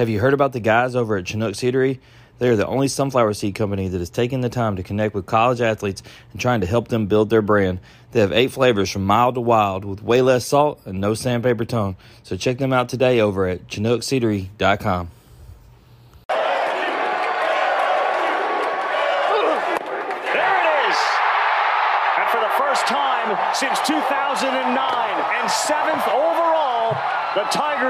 Have you heard about the guys over at Chinook Seedery? They are the only sunflower seed company that is taking the time to connect with college athletes and trying to help them build their brand. They have eight flavors from mild to wild with way less salt and no sandpaper tone. So check them out today over at ChinookSeedery.com. There it is. And for the first time since 2009 and seventh overall, the Tigers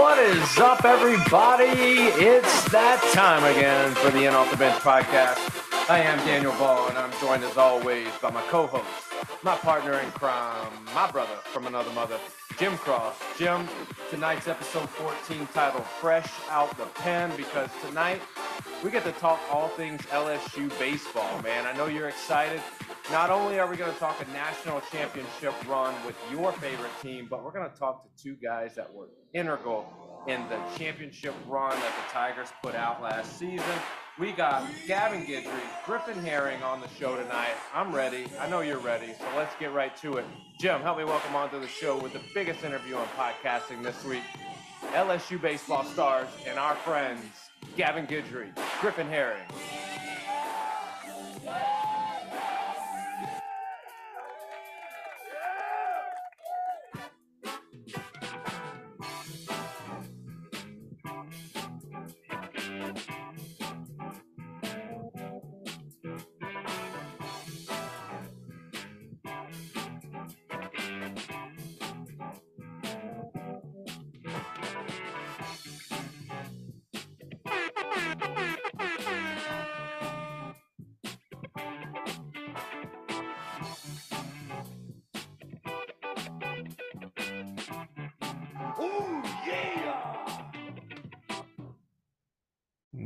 what is up, everybody? It's that time again for the In Off the Bench podcast. I am Daniel Ball, and I'm joined as always by my co-host, my partner in crime, my brother from another mother, Jim Cross. Jim, tonight's episode 14 titled Fresh Out the Pen, because tonight we get to talk all things LSU baseball, man. I know you're excited. Not only are we going to talk a national championship run with your favorite team, but we're going to talk to two guys that were integral in the championship run that the Tigers put out last season. We got Gavin Guidry, Griffin Herring on the show tonight. I'm ready. I know you're ready, so let's get right to it. Jim, help me welcome onto the show with the biggest interview on podcasting this week. LSU baseball stars and our friends, Gavin Guidry, Griffin Herring.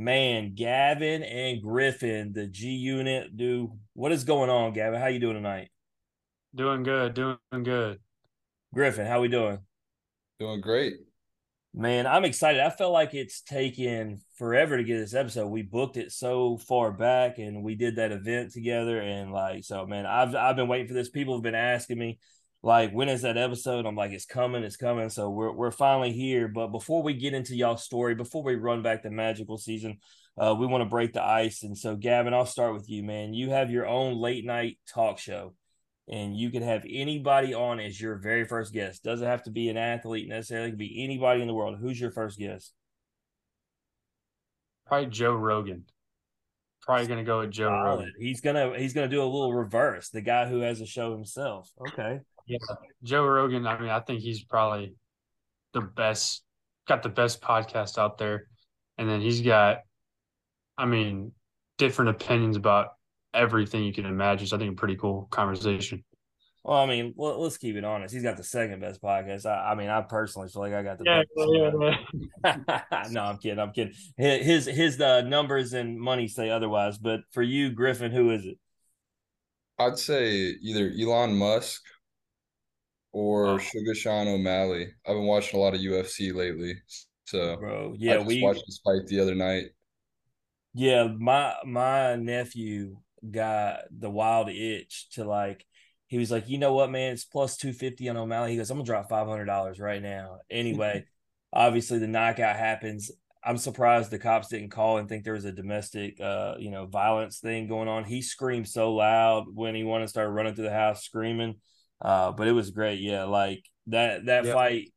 Man, Gavin and Griffin, the G unit, do what is going on, Gavin? How you doing tonight? Doing good, doing good. Griffin, how we doing? Doing great. Man, I'm excited. I felt like it's taken forever to get this episode. We booked it so far back and we did that event together and like so man, I've I've been waiting for this. People have been asking me like when is that episode? I'm like it's coming, it's coming. So we're we're finally here, but before we get into y'all's story, before we run back the magical season, uh we want to break the ice and so Gavin, I'll start with you, man. You have your own late night talk show and you can have anybody on as your very first guest. Doesn't have to be an athlete necessarily. It can be anybody in the world. Who's your first guest? Probably Joe Rogan. Probably gonna go with Joe Solid. Rogan. He's gonna he's gonna do a little reverse. The guy who has a show himself. Okay. Yeah, Joe Rogan. I mean, I think he's probably the best. Got the best podcast out there, and then he's got, I mean, different opinions about everything you can imagine. So I think a pretty cool conversation. Well, I mean, well, let's keep it honest. He's got the second best podcast. I, I mean, I personally feel like I got the Yeah, best. yeah, yeah. no, I'm kidding. I'm kidding. His his uh, numbers and money say otherwise. But for you, Griffin, who is it? I'd say either Elon Musk or Oh. Sugar Sean O'Malley. I've been watching a lot of UFC lately. So Bro, I yeah, just we watched this fight the other night. Yeah, my my nephew got the wild itch to like. He was like, you know what, man, it's plus two fifty on O'Malley. He goes, I'm gonna drop five hundred dollars right now. Anyway, obviously the knockout happens. I'm surprised the cops didn't call and think there was a domestic, uh, you know, violence thing going on. He screamed so loud when he wanted to start running through the house screaming. Uh, but it was great. Yeah, like that that Yeah. fight.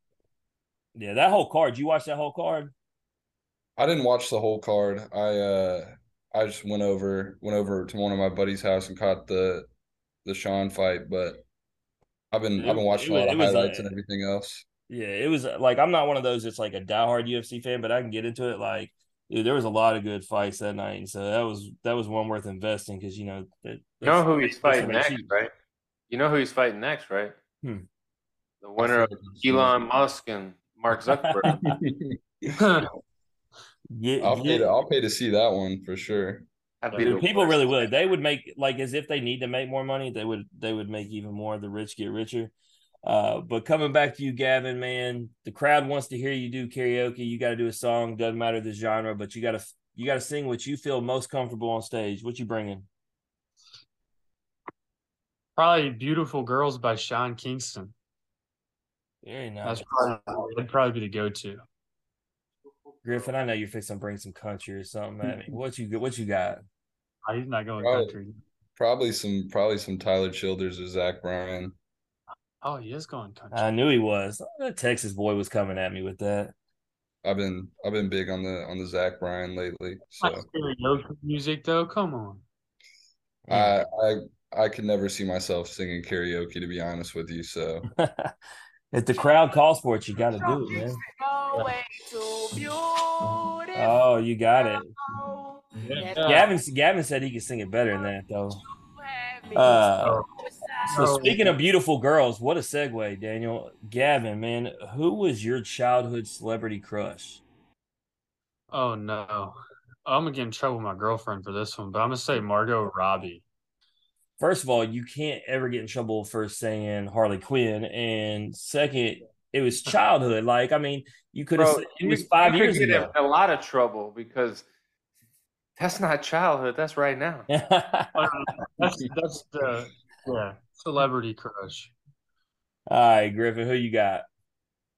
Yeah, that whole card. You watch that whole card? I didn't watch the whole card. I uh I just went over went over to one of my buddy's house and caught the the Sean fight, but I've been It- I've been watching it a lot was- of highlights uh, and everything else. Yeah, it was uh, like I'm not one of those that's like a diehard UFC fan, but I can get into it. Like, dude, there was a lot of good fights that night, and so that was that was one worth investing because you know that, You know who he's fighting next, cheap. right? You know who he's fighting next, right? Hmm. The winner of Elon Musk and Mark Zuckerberg. Get, I'll pay to, I'll pay to see that one for sure. Dude, people worst. really would. They would make like as if they need to make more money, they would they would make even more. The rich get richer. Uh, but coming back to you, Gavin, man, the crowd wants to hear you do karaoke. You got to do a song. Doesn't matter the genre, but you got to you got to sing what you feel most comfortable on stage. What you bringing? Probably "Beautiful Girls" by Sean Kingston. Very nice, That's probably that'd probably be the go-to. Griffin. I know you're fixing to bring some country or something at me. Mm-hmm. What you what you got? Oh, He's not going Probably. country. Probably some probably some Tyler Childers or Zach Bryan. Oh, he is going country. I knew he was. That Texas boy was coming at me with that. I've been I've been big on the on the Zach Bryan lately. So music though. Come on. I I I could never see myself singing karaoke to be honest with you. So if the crowd calls for it, you got to do it, man. Oh, you got it. Yeah. Gavin Gavin said he could sing it better than that though. Uh, so speaking of beautiful girls, what a segue, Daniel. Gavin, man, who was your childhood celebrity crush? Oh no. I'm gonna get in trouble with my girlfriend for this one, but I'm gonna say Margot Robbie. First of all, you can't ever get in trouble for saying Harley Quinn, and second, it was childhood. Like, I mean, you could have. Bro, It was five you could years get ago. a lot of trouble because that's not childhood. That's right now. Uh, that's that's the yeah celebrity crush. All right, Griffin, who you got?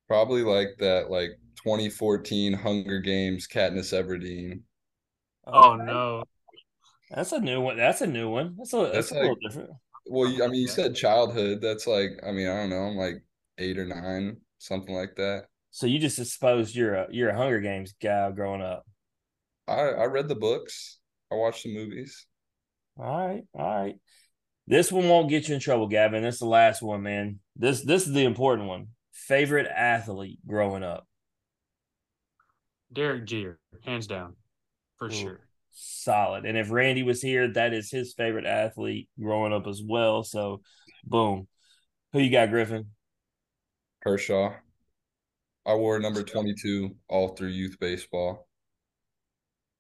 probably like that like 2014 Hunger Games Katniss Everdeen. Oh no. That's a new one. That's a new one. That's a that's, That's a little different. Well, you- I mean, you said childhood. That's like, I mean, I don't know. I'm like eight or nine, something like that. So you just supposed you're a uh, you're a Hunger Games guy growing up. I I read the books. I watched the movies. All right, all right. This one won't get you in trouble, Gavin. This is the last one, man. This this is the important one. Favorite athlete growing up. Derek Jeter, hands down, for Ooh. sure. Solid. And if Randy was here, that is his favorite athlete growing up as well. So boom. Who you got, Griffin? Kershaw. I wore number 22 all through youth baseball.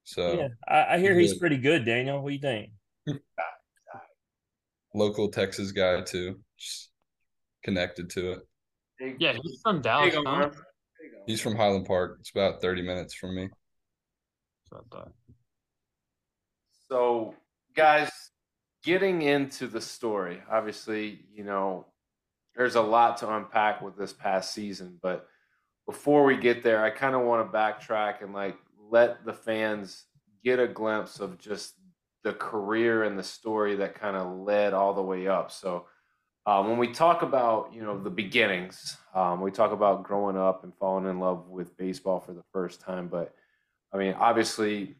So yeah. I, I hear he's good. pretty good, Daniel. What do you think? local Texas guy too, just connected to it. Yeah, he's from Dallas. huh? Murph. There you go. He's from Highland Park. It's about 30 minutes from me. That's what I thought. So, guys, getting into the story, obviously, you know, there's a lot to unpack with this past season, but before we get there, I kind of want to backtrack and like let the fans get a glimpse of just the career and the story that kind of led all the way up. So, um, when we talk about you know the beginnings, um, we talk about growing up and falling in love with baseball for the first time. But I mean, obviously,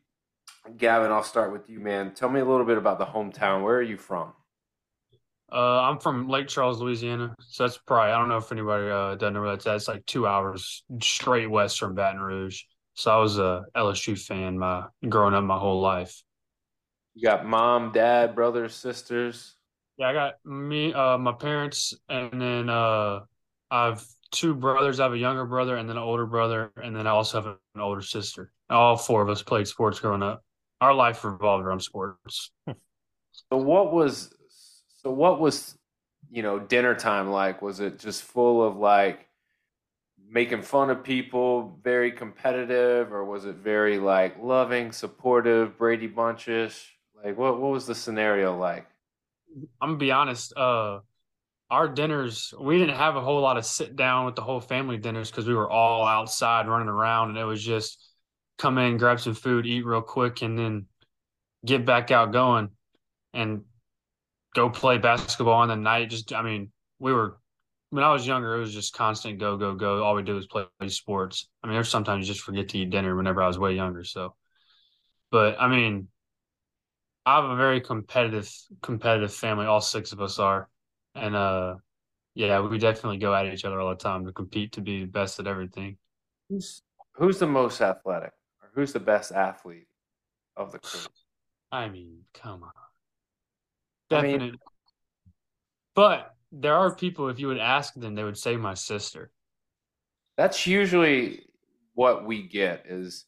Gavin, I'll start with you, man. Tell me a little bit about the hometown. Where are you from? Uh, I'm from Lake Charles, Louisiana. So that's probably I don't know if anybody uh, doesn't know where that's at. It's like two hours straight west from Baton Rouge. So I was a LSU fan my growing up my whole life. You got mom, dad, brothers, sisters. Yeah, I got me, uh, my parents, and then uh, I have two brothers. I have a younger brother and then an older brother, and then I also have an older sister. All four of us played sports growing up. Our life revolved around sports. So what was so what was you know dinner time like? Was it just full of like making fun of people, very competitive, or was it very like loving, supportive, Brady Bunchish? Like what what was the scenario like? I'm gonna be honest. Uh, our dinners, we didn't have a whole lot of sit down with the whole family dinners because we were all outside running around, and it was just come in, grab some food, eat real quick, and then get back out going and go play basketball on the night. Just, I mean, we were when I was younger, it was just constant go, go, go. All we do was play sports. I mean, there's sometimes you just forget to eat dinner whenever I was way younger. So, but I mean, I have a very competitive, competitive family. All six of us are, and uh, yeah, we definitely go at each other all the time to compete to be the best at everything. Who's who's the most athletic, or who's the best athlete of the crew? I mean, come on, I mean- definitely. but there are people. If you would ask them, they would say my sister. That's usually what we get is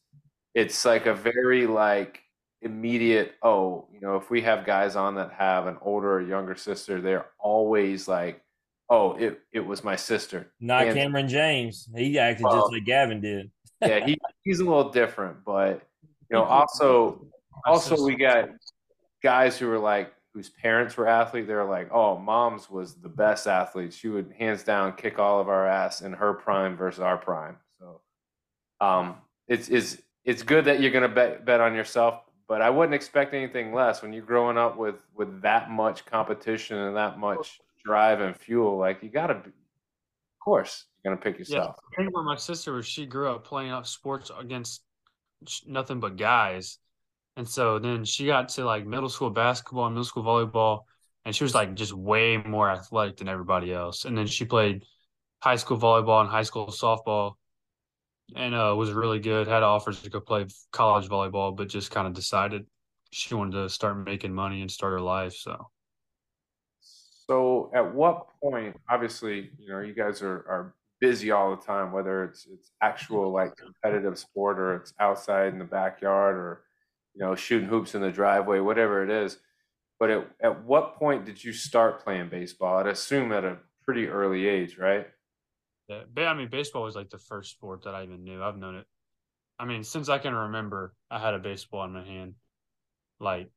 it's like a very like immediate, oh, you know, if we have guys on that have an older or younger sister, they're always like, oh, it, it was my sister. Not And- Cameron James. He acted Well- just like Gavin did. Yeah, he, he's a little different, but you know, also also we got guys who were like whose parents were athletes. They're like, oh, mom's was the best athlete. She would hands down kick all of our ass in her prime versus our prime. So, um, it's it's it's good that you're gonna bet bet on yourself, but I wouldn't expect anything less when you're growing up with with that much competition and that much drive and fuel. Like you gotta, course, you're gonna pick Yeah, yourself. the thing with my sister was she grew up playing out sports against nothing but guys, and so then she got to like middle school basketball and middle school volleyball, and she was like just way more athletic than everybody else. And then she played high school volleyball and high school softball, and uh, was really good. Had offers to go play college volleyball, but just kind of decided she wanted to start making money and start her life. So So, at what point? Obviously, you know, you guys are are busy all the time, whether it's it's actual mm-hmm. like competitive sport or it's outside in the backyard or you know shooting hoops in the driveway, whatever it is. But at at what point did you start playing baseball? I'd assume at a pretty early age, right? Yeah, I mean, baseball was like the first sport that I even knew. I've known it. I mean, since I can remember, I had a baseball in my hand. Like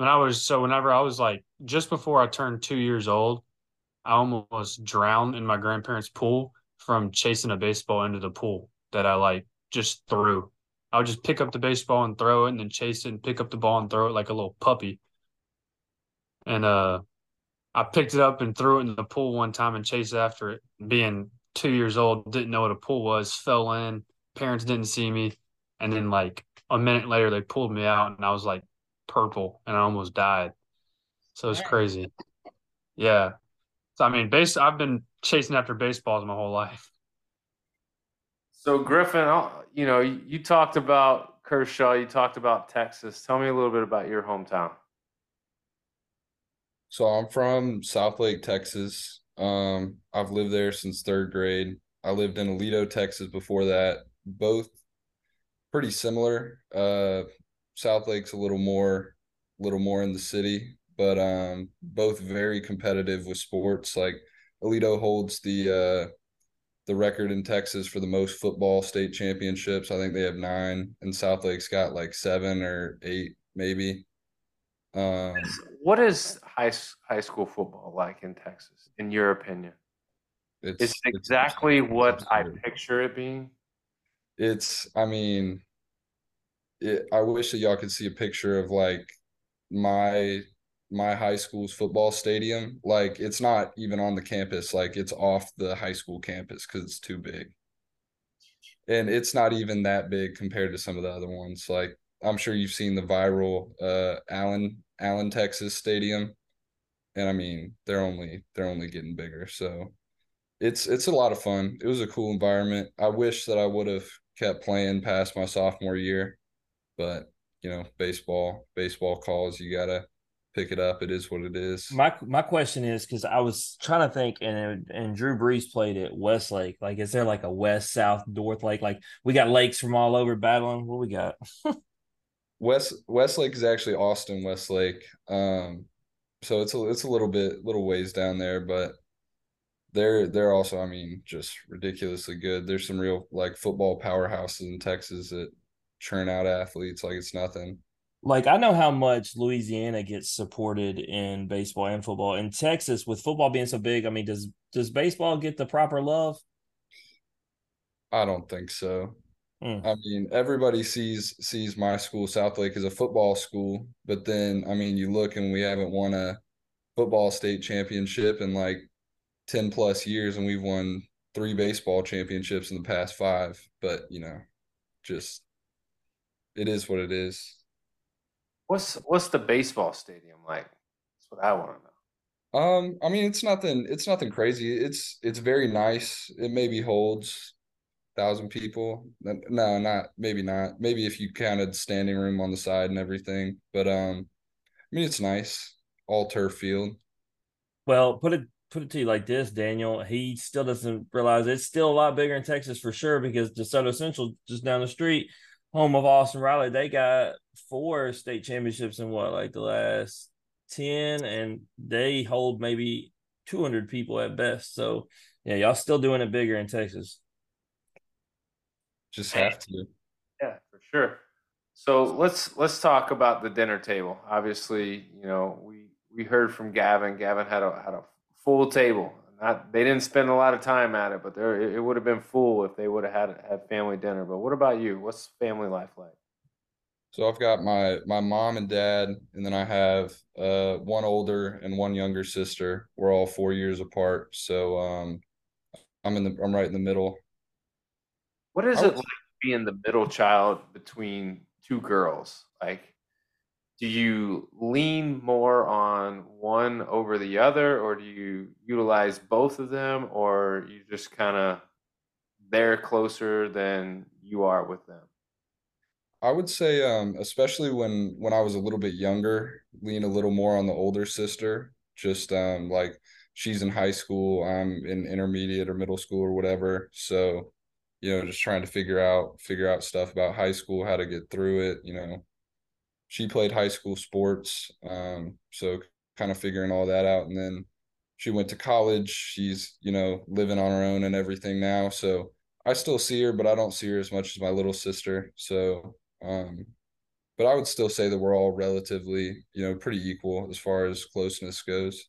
when I was so whenever I was like just before I turned two years old, I almost drowned in my grandparents' pool from chasing a baseball into the pool that I like just threw. I would just pick up the baseball and throw it, and then chase it and pick up the ball and throw it like a little puppy. And uh, I picked it up and threw it in the pool one time and chased after it. Being two years old, didn't know what a pool was, fell in. Parents didn't see me, and then like a minute later, they pulled me out, and I was like purple, and I almost died. So it's crazy. Yeah. So I mean, base. I've been chasing after baseballs my whole life. So Griffin, I'll- you know, you, you talked about Kershaw, you talked about Texas. Tell me a little bit about your hometown. So I'm from Southlake, Texas. Um, I've lived there since third grade. I lived in Aledo, Texas before that. Both pretty similar. Uh, Southlake's a little more, little more in the city, but um, both very competitive with sports. Like Aledo holds the uh, the record in Texas for the most football state championships. I think they have nine, and Southlake's got like seven or eight, maybe. Um, What is high high school football like in Texas, in your opinion? it's It's it's exactly absurd. what I picture it being. It's, I mean, it, I wish that y'all could see a picture of like my my high school's football stadium. Like it's not even on the campus, like it's off the high school campus because it's too big. And it's not even that big compared to some of the other ones. Like I'm sure you've seen the viral uh Allen Allen, Texas stadium. And I mean, they're only they're only getting bigger. So it's it's a lot of fun. It was a cool environment. I wish that I would have kept playing past my sophomore year, but you know, baseball, baseball calls, you gotta pick it up. It is what it is. My my question is because I was trying to think, and and Drew Brees played at Westlake. Like, is there like a west, south, north lake? Like, we got lakes from all over battling. What we got? West Westlake is actually Austin Westlake. Um, so it's a it's a little bit little ways down there, but they're they're also, I mean, just ridiculously good. There's some real like football powerhouses in Texas that churn out athletes like it's nothing. Like, I know how much Louisiana gets supported in baseball and football. In Texas, with football being so big, I mean, does does baseball get the proper love? I don't think so. Hmm. I mean, everybody sees sees my school, South Lake, as a football school, but then I mean, you look and we haven't won a football state championship in like ten plus years, and we've won three baseball championships in the past five. But you know, just it is what it is. What's what's the baseball stadium like? That's what I want to know. Um, I mean, it's nothing. It's nothing crazy. It's it's very nice. It maybe holds thousand people. No, not maybe not. Maybe if you counted standing room on the side and everything. But um, I mean, it's nice. All turf field. Well, put it put it to you like this, Daniel. He still doesn't realize it's still a lot bigger in Texas for sure because DeSoto Central just down the street. Home of Austin Riley, they got four state championships in what, like the last 10, and they hold maybe 200 people at best. So, yeah, y'all still doing it bigger in Texas. Just have to. Yeah, for sure. So let's let's talk about the dinner table. Obviously, you know we we heard from Gavin. Gavin had a had a full table. Not they didn't spend a lot of time at it, but there it would have been full if they would have had had family dinner. But what about you? What's family life like? So I've got my my mom and dad, and then I have uh one older and one younger sister. We're all four years apart. So um I'm in the I'm right in the middle. What is it like being the middle child between two girls? Like do you lean more on one over the other or do you utilize both of them or you just kind of they're closer than you are with them? I would say um, especially when when i was a little bit younger lean a little more on the older sister just um, like she's in high school i'm in intermediate or middle school or whatever so you know just trying to figure out figure out stuff about high school how to get through it you know she played high school sports, um, so kind of figuring all that out. And then she went to college. She's you know living on her own and everything now. So I still see her, but I don't see her as much as my little sister. So, um, but I would still say that we're all relatively you know pretty equal as far as closeness goes.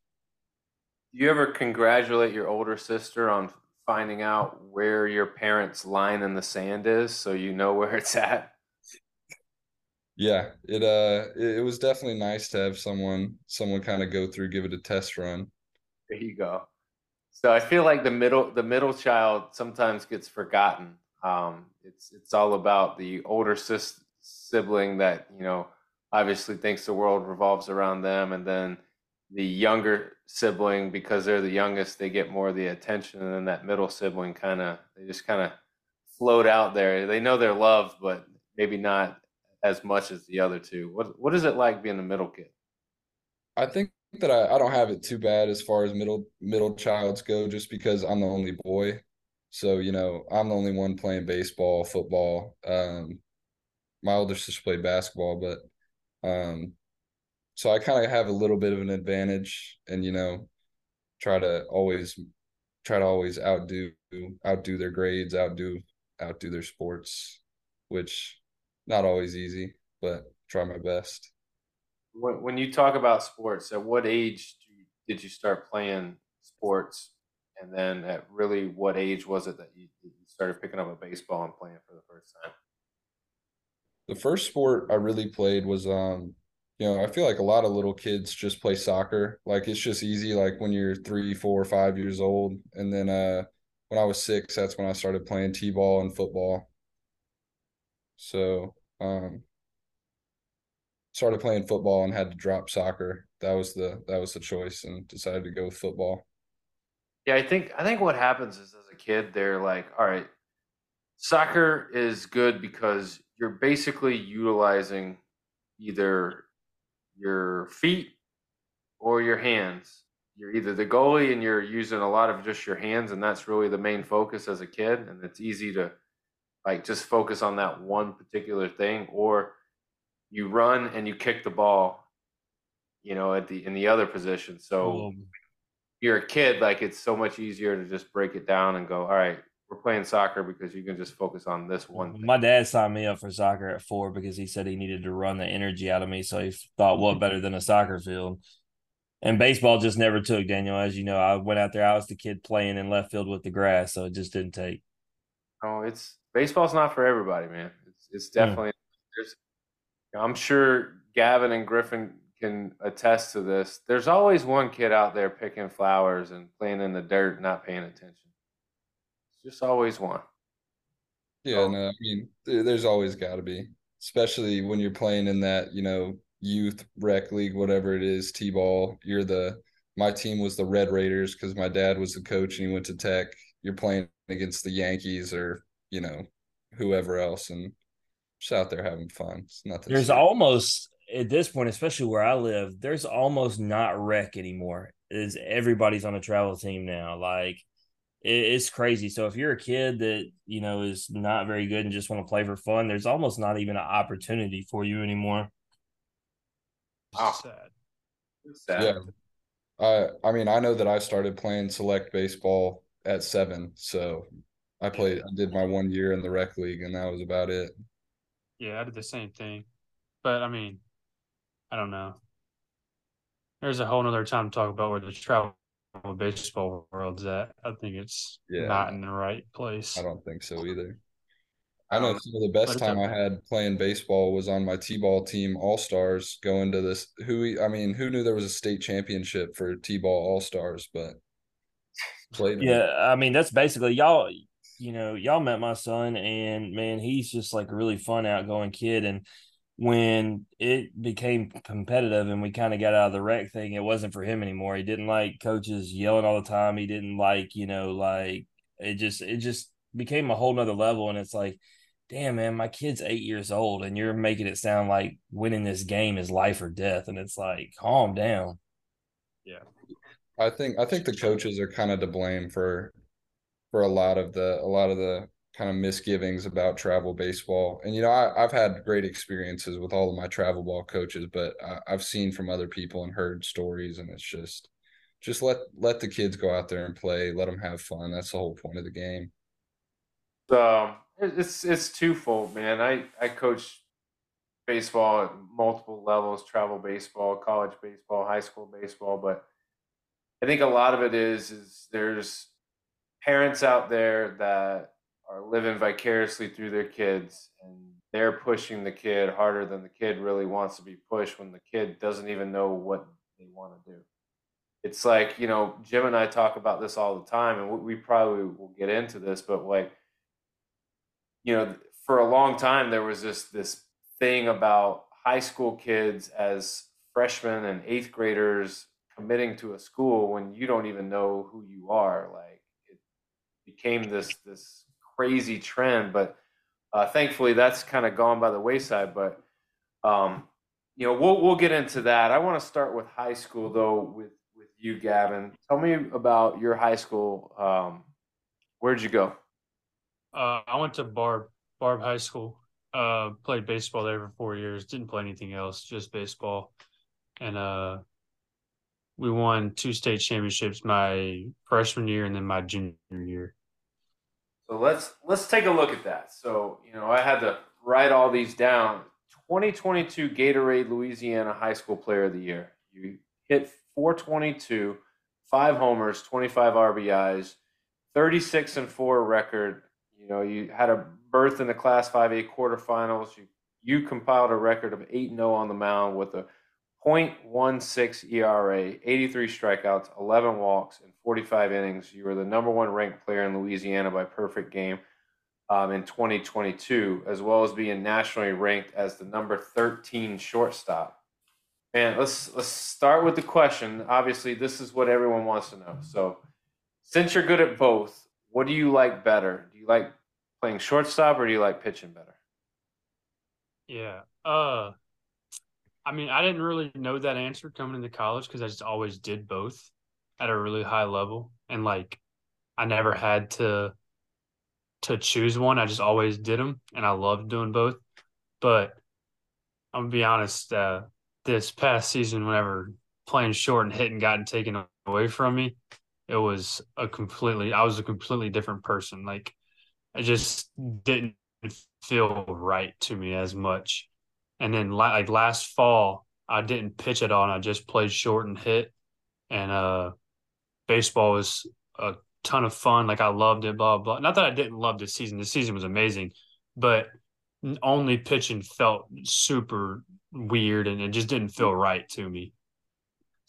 Do you ever congratulate your older sister on finding out where your parents' line in the sand is, so you know where it's at? Yeah it uh it, it was definitely nice to have someone someone kind of go through give it a test run. There you go. So i feel like the middle the middle child sometimes gets forgotten. Um it's it's all about the older sis, sibling that you know obviously thinks the world revolves around them and then the younger sibling because they're the youngest they get more of the attention and then that middle sibling kind of they just kind of float out there. They know they're loved but maybe not as much as the other two. What what is it like being the middle kid? I think that I, I don't have it too bad as far as middle middle childs go, just because I'm the only boy. So you know, I'm the only one playing baseball, football. Um, my older sister played basketball, but um, so I kind of have a little bit of an advantage, and you know, try to always try to always outdo outdo their grades, outdo outdo their sports, which not always easy, but try my best. When, when you talk about sports, at what age did you start playing sports? And then at really what age was it that you, you started picking up a baseball and playing for the first time? The first sport I really played was um you know, I feel like a lot of little kids just play soccer. Like it's just easy, like when you're three, four, five years old. And then uh when I was six, that's when I started playing T ball and football. So um, started playing football and had to drop soccer. That was the that was the choice, and decided to go with football. Yeah, I think I think what happens is as a kid, they're like, all right, soccer is good because you're basically utilizing either your feet or your hands. You're either the goalie and you're using a lot of just your hands, and that's really the main focus as a kid. And it's easy to like just focus on that one particular thing or you run and you kick the ball you know at the in the other position. So um, you're a kid like it's so much easier to just break it down and go all right we're playing soccer because you can just focus on this one thing. my dad signed me up for soccer at four because he said he needed to run the energy out of me so he thought what better than a soccer field? And baseball just never took daniel. As you know i went out there i was the kid playing in left field with the grass so it just didn't take. Oh it's baseball's not for everybody, man. It's it's definitely. There's, I'm sure Gavin and Griffin can attest to this. There's always one kid out there picking flowers and playing in the dirt, not paying attention. It's just always one. Yeah, no, I mean, there's always got to be, especially when you're playing in that, you know, youth rec league, whatever it is, t-ball. You're the my team was the Red Raiders because my dad was the coach and he went to Tech. You're playing against the Yankees or you know, whoever else and just out there having fun. It's nothing. There's almost at this point, especially where I live, there's almost not rec anymore. Is everybody's on a travel team now. Like it's crazy. So if you're a kid that you know is not very good and just want to play for fun, there's almost not even an opportunity for you anymore. Oh. Sad. Sad. Yeah. I I mean, I know that I started playing select baseball at seven, so I played. I did my one year in the rec league, and that was about it. Yeah, I did the same thing. But I mean, I don't know. There's a whole nother time to talk about where the travel baseball world's at. I think it's Yeah. not in the right place. I don't think so either. I know Um, some of the best time I had playing baseball was on my T-ball team All Stars going to this who I mean, who knew there was a state championship for T-ball All Stars, but played in it. Yeah, I mean that's basically y'all. You know, y'all met my son, and man, he's just like a really fun, outgoing kid. And when it became competitive, and we kind of got out of the rec thing, it wasn't for him anymore. He didn't like coaches yelling all the time. He didn't like, you know, like it just it just became a whole nother level. And it's like, damn, man, my kid's eight years old, and you're making it sound like winning this game is life or death. And it's like, calm down. Yeah. I think I think the coaches are kind of to blame for for a lot of the a lot of the kind of misgivings about travel baseball. And you know, I, I've had great experiences with all of my travel ball coaches, but I, I've seen from other people and heard stories, and it's just just let let the kids go out there and play, let them have fun. That's the whole point of the game. So it's it's twofold, man. I I coach baseball at multiple levels: travel baseball, college baseball, high school baseball. But I think a lot of it is is there's parents out there that are living vicariously through their kids, and they're pushing the kid harder than the kid really wants to be pushed when the kid doesn't even know what they want to do. It's like you know, Jim and I talk about this all the time, and we, probably will get into this, but like you know, for a long time there was this this thing about high school kids as freshmen and eighth graders committing to a school when you don't even know who you are. Like became this this crazy trend, but uh, thankfully that's kind of gone by the wayside. But um, you know, we'll we'll get into that. I want to start with high school though with with you, Gavin. Tell me about your high school. Um, where'd you go? Uh, I went to Barbe Barbe High School. Uh, played baseball there for four years. Didn't play anything else, just baseball. And uh, we won two state championships my freshman year and then my junior year. So let's let's take a look at that. So you know, I had to write all these down. 2022 Gatorade Louisiana High School Player of the Year. You hit 422, five homers, 25 RBIs, 36 and four record. You know, you had a berth in the Class 5A quarterfinals. You you compiled a record of 8 0 on the mound with a .16 ERA, 83 strikeouts, 11 walks, and 45 innings. You were the number one ranked player in Louisiana by perfect game um, in 2022, as well as being nationally ranked as the number 13 shortstop. And let's let's start with the question. Obviously, this is what everyone wants to know. So, since you're good at both, what do you like better? Do you like playing shortstop or do you like pitching better? Yeah. Uh, I mean, I didn't really know that answer coming into college because I just always did both at a really high level, and like I never had to to choose one. I just always did them, and I loved doing both. But I'm gonna be honest. Uh, this past season, whenever playing short and hitting gotten taken away from me, it was a completely. I was a completely different person. Like I just didn't feel right to me as much. And then like last fall, I didn't pitch at all, and I just played short and hit. And uh, baseball was a ton of fun. Like I loved it. Blah blah. Not that I didn't love this season. This season was amazing, but only pitching felt super weird, and it just didn't feel right to me.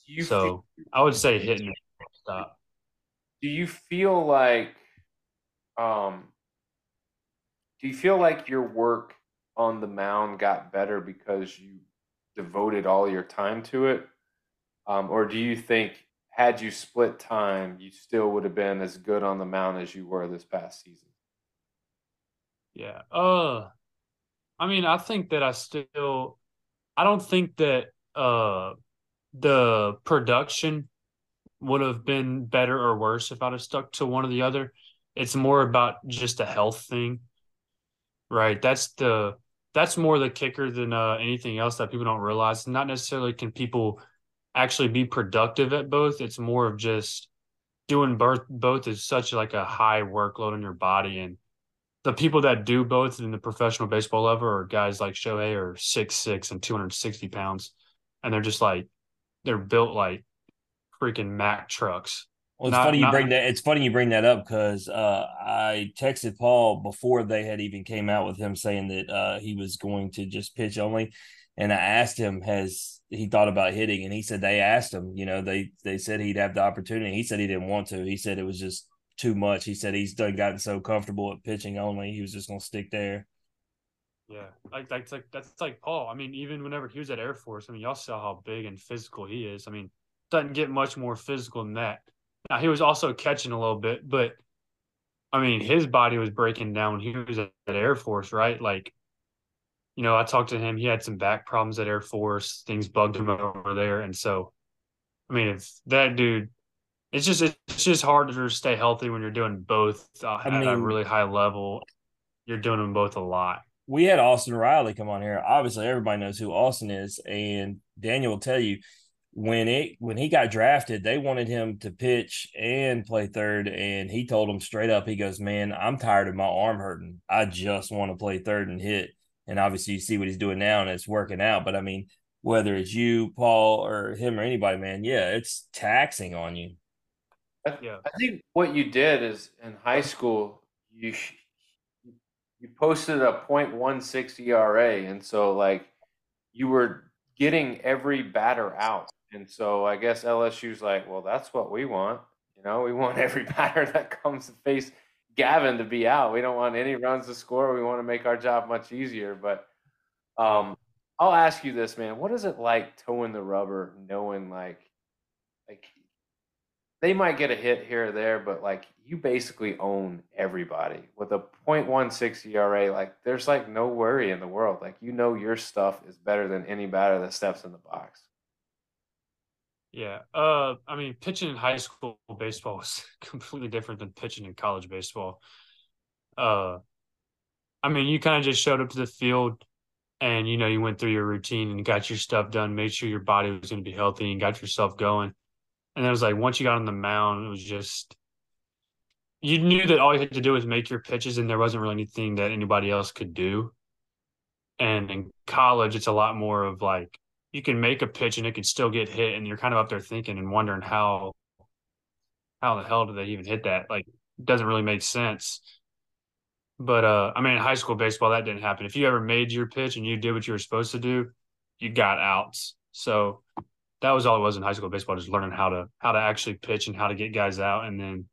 You so feel, I would say hitting stop. do you feel like um do you feel like your work on the mound got better because you devoted all your time to it um, or do you think had you split time you still would have been as good on the mound as you were this past season Yeah. Uh I mean, I think that I still I don't think that uh the production would have been better or worse if I'd have stuck to one or the other. It's more about just a health thing, right? That's the that's more the kicker than uh, anything else that people don't realize. Not necessarily can people actually be productive at both. It's more of just doing both. Both is such like a high workload on your body, and the people that do both in the professional baseball level are guys like Shohei or six six and two hundred sixty pounds, and they're just like they're built like freaking Mack trucks. Well, it's not, funny you bring that. It's funny you bring that up because uh, I texted Paul before they had even came out with him saying that uh, he was going to just pitch only, and I asked him has he thought about hitting, and he said they asked him. You know, they they said he'd have the opportunity. He said he didn't want to. He said it was just too much. He said he's done gotten so comfortable at pitching only. He was just going to stick there. Yeah, like that's like that's like Paul. I mean, even whenever he was at Air Force, I mean, y'all saw how big and physical he is. I mean, doesn't get much more physical than that. Now he was also catching a little bit, but I mean his body was breaking down when he was at Air Force, right? Like, you know, I talked to him. He had some back problems at Air Force. Things bugged him over there, and so, I mean, if that dude, it's just it's just hard to stay healthy when you're doing both uh, at mean, a really high level. You're doing them both a lot. We had Austin Riley come on here. Obviously, everybody knows who Austin is, and Daniel will tell you when it when he got drafted, they wanted him to pitch and play third, and he told them straight up, he goes, "Man, I'm tired of my arm hurting. I just want to play third and hit." And obviously, you see what he's doing now, and it's working out. But I mean, whether it's you, Paul, or him, or anybody, man, yeah, it's taxing on you. Yeah, I think what you did is in high school, you you posted a .16 ERA, and so like you were getting every batter out and so I guess LSU's like, well, that's what we want. You know, we want every batter that comes to face Gavin to be out. We don't want any runs to score. We want to make our job much easier. But um, I'll ask you this, man. What is it like toeing the rubber, knowing like, like they might get a hit here or there, but like you basically own everybody with a .16 ERA. Like there's like no worry in the world. Like you know your stuff is better than any batter that steps in the box. Yeah. Uh, I mean, pitching in high school baseball was completely different than pitching in college baseball. Uh, I mean, you kind of just showed up to the field and, you know, you went through your routine and got your stuff done, made sure your body was going to be healthy and got yourself going. And it was like, once you got on the mound, it was just, you knew that all you had to do was make your pitches and there wasn't really anything that anybody else could do. And in college, it's a lot more of like, you can make a pitch and it can still get hit, and you're kind of up there thinking and wondering how how the hell did they even hit that? Like, it doesn't really make sense. But uh, I mean, in high school baseball, that didn't happen. If you ever made your pitch and you did what you were supposed to do, you got outs. So that was all it was in high school baseball, just learning how to how to actually pitch and how to get guys out, and then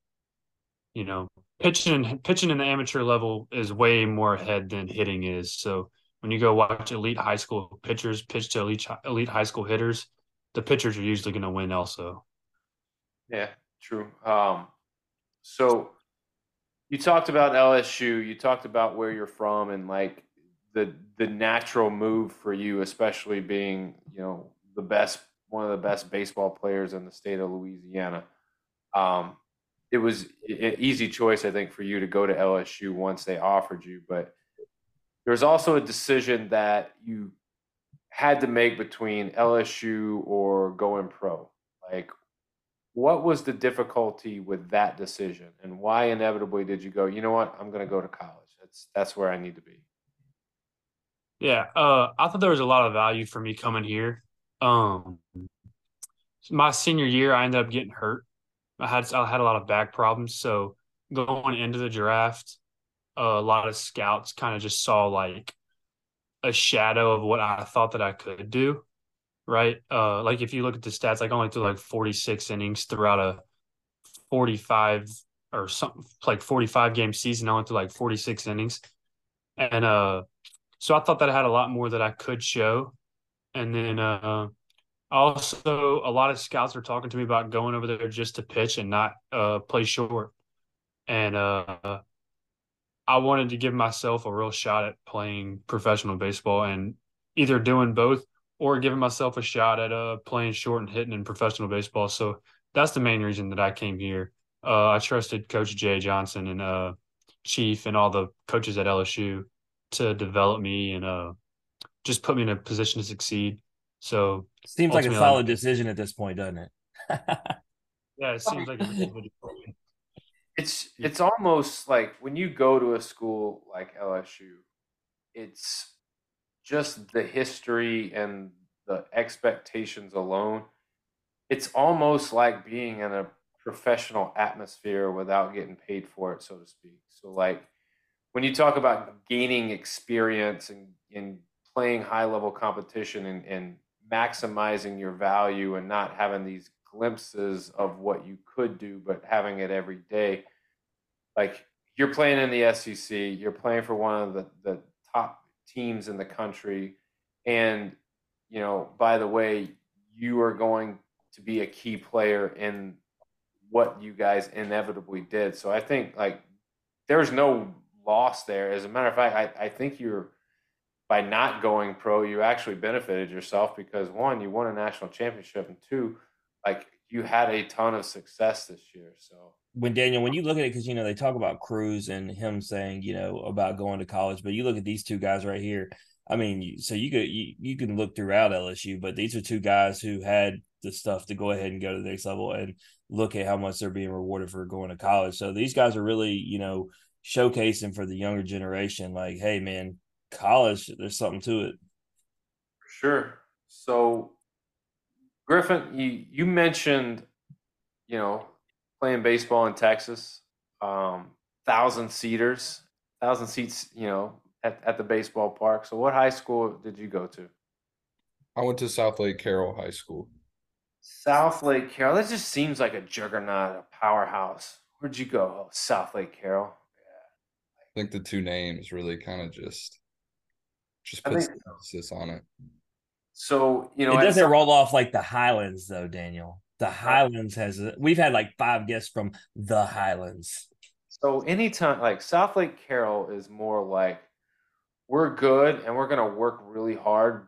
you know pitching pitching in the amateur level is way more ahead than hitting is. So when you go watch elite high school pitchers pitch to elite elite high school hitters, the pitchers are usually going to win also. Yeah, true. Um, so you talked about LSU. You talked about where you're from and like the the natural move for you, especially being you know the best one of the best baseball players in the state of Louisiana. Um, it was an easy choice, I think, for you to go to LSU once they offered you, but there was also a decision that you had to make between LSU or going pro. Like, what was the difficulty with that decision, and why inevitably did you go? You know what? I'm going to go to college. That's that's where I need to be. Yeah, uh, I thought there was a lot of value for me coming here. Um, my senior year, I ended up getting hurt. I had I had a lot of back problems, so going into the draft, a lot of scouts kind of just saw like a shadow of what I thought that I could do. Right. Uh, like if you look at the stats, like I only threw like 46 innings throughout a 45 or something like 45 game season, I went through like 46 innings. And uh, so I thought that I had a lot more that I could show. And then uh, also, a lot of scouts were talking to me about going over there just to pitch and not uh, play short. And uh, I wanted to give myself a real shot at playing professional baseball and either doing both or giving myself a shot at uh, playing short and hitting in professional baseball. So that's the main reason that I came here. Uh, I trusted Coach Jay Johnson and uh, Chief and all the coaches at LSU to develop me and uh, just put me in a position to succeed. So seems like a solid decision at this point, doesn't it? yeah, it seems like a it's it's almost like when you go to a school like LSU, it's just the history and the expectations alone. It's almost like being in a professional atmosphere without getting paid for it, so to speak. So like when you talk about gaining experience and, and playing high level competition and, and maximizing your value and not having these glimpses of what you could do, but having it every day. Like you're playing in the SEC, you're playing for one of the, the top teams in the country. And, you know, by the way, you are going to be a key player in what you guys inevitably did. So I think like there's no loss there. As a matter of fact, I, I think you're by not going pro, you actually benefited yourself because one, you won a national championship, and two, like you had a ton of success this year. So when Daniel, when you look at it, because you know they talk about Crews and him saying you know about going to college, but you look at these two guys right here. I mean, so you could you, you can look throughout LSU, but these are two guys who had the stuff to go ahead and go to the next level and look at how much they're being rewarded for going to college. So these guys are really, you know, showcasing for the younger generation, like, hey man, college, there's something to it. For sure. So Griffin, you you mentioned, you know, playing baseball in Texas, um, thousand seaters, thousand seats, you know, at, at the baseball park. So, what high school did you go to? I went to Southlake Carroll High School. Southlake Carroll. That just seems like a juggernaut, a powerhouse. Where'd you go? Oh, Southlake Carroll. Yeah. I think the two names really kind of just just puts emphasis on it. So you know, it doesn't some, roll off like the Highlands, though, Daniel. The Highlands has we've had like five guests from the Highlands. So anytime like Southlake Carroll is more like we're good and we're gonna work really hard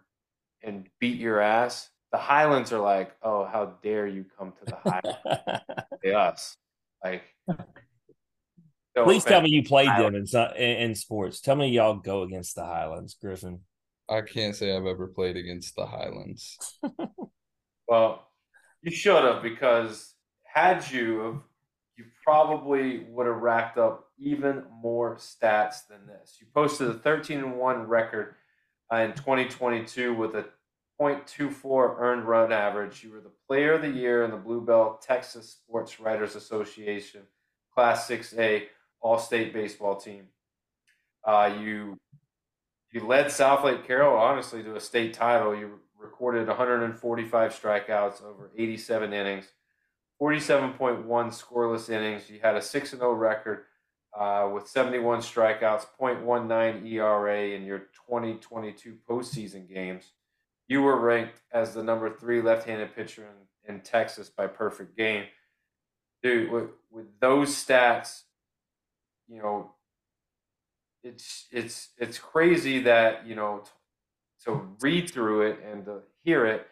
and beat your ass. The Highlands are like, oh, how dare you come to the Highlands? us. Like Please tell me you played Highlands. them in, in sports. Tell me y'all go against the Highlands, Griffin. I can't say I've ever played against the Highlands. well, you should have because had you, you probably would have racked up even more stats than this. You posted a 13 and 1 record uh, in 2022 with a 0.24 earned run average. You were the player of the year in the Blue Bell Texas Sports Writers Association Class 6A All State baseball team. Uh, you you led Southlake Carroll honestly to a state title. You recorded 145 strikeouts over 87 innings, 47.1 scoreless innings. You had a 6 0 record uh, with 71 strikeouts, 0.19 ERA in your 2022 postseason games. You were ranked as the number three left handed pitcher in, in Texas by perfect game. Dude, with, with those stats, you know, it's it's it's crazy that you know t- to read through it and to hear it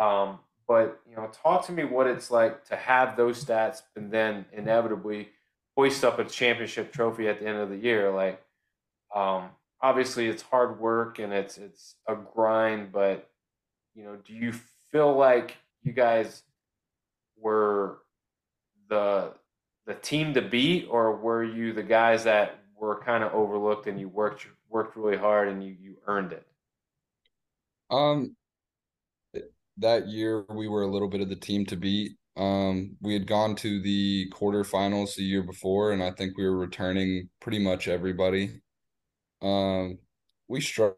um, but you know talk to me what it's like to have those stats and then inevitably hoist up a championship trophy at the end of the year like um, obviously it's hard work and it's it's a grind but you know do you feel like you guys were the the team to beat or were you the guys that were kind of overlooked and you worked worked really hard and you you earned it? Um that year we were a little bit of the team to beat. Um we had gone to the quarterfinals the year before and I think we were returning pretty much everybody. Um we struck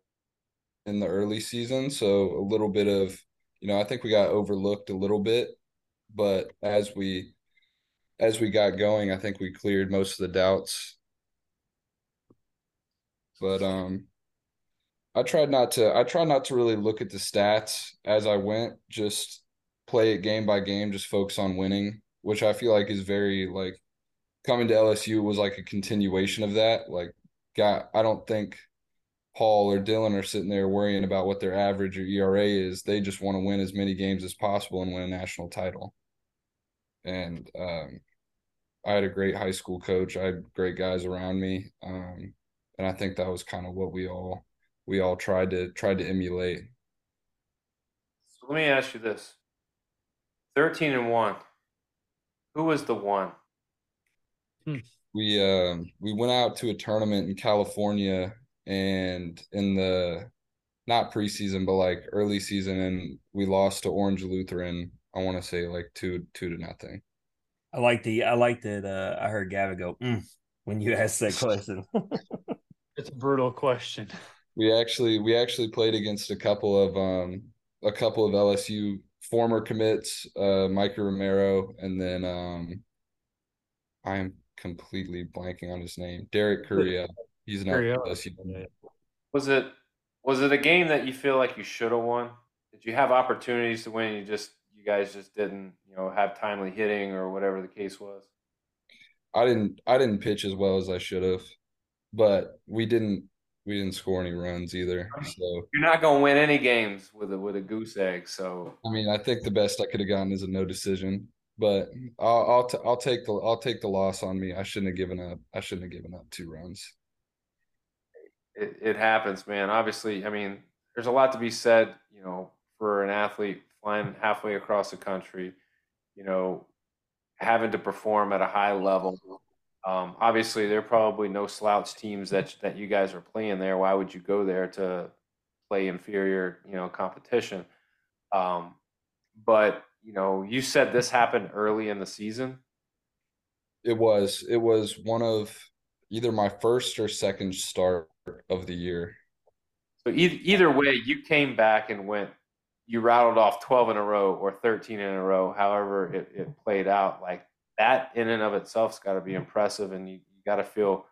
in the early season, so a little bit of you know, I think we got overlooked a little bit, but as we as we got going, I think we cleared most of the doubts but um I tried not to I tried not to really look at the stats as I went, just play it game by game, just focus on winning, which I feel like is very like coming to LSU was like a continuation of that. Like got I don't think Paul or Dylan are sitting there worrying about what their average or ERA is. They just want to win as many games as possible and win a national title. and um, I had a great high school coach. I had great guys around me, um, and I think that was kind of what we all we all tried to tried to emulate. So let me ask you this: thirteen and one. Who was the one? We um we went out to a tournament in California, and in the not preseason, but like early season, and we lost to Orange Lutheran. I want to say like two two to nothing. I like the I like that. Uh, I heard Gavin go mm, when you asked that question. It's a brutal question. We actually we actually played against a couple of um a couple of LSU former commits, uh Mike Romero, and then um I'm completely blanking on his name. Derek Correa. He's an Correa. LSU. Was it was it a game that you feel like you should have won? Did you have opportunities to win? And you just you guys just didn't you know have timely hitting or whatever the case was. I didn't I didn't pitch as well as I should have, but we didn't we didn't score any runs either. So You're not going to win any games with a with a goose egg. So I mean, I think the best I could have gotten is a no decision, but I'll I'll, t- I'll take the I'll take the loss on me. I shouldn't have given up. I shouldn't have given up two runs. it, it happens, man. Obviously, I mean, there's a lot to be said, you know, for an athlete flying halfway across the country, you know, having to perform at a high level. Um, obviously, there are probably no slouch teams that that you guys are playing there. Why would you go there to play inferior, you know, competition? Um, but you know, you said this happened early in the season. It was it was one of either my first or second start of the year. So either, either way, you came back and went. You rattled off twelve in a row or thirteen in a row, however it, it played out. Like that, in and of itself's got to be impressive, and you, you got to feel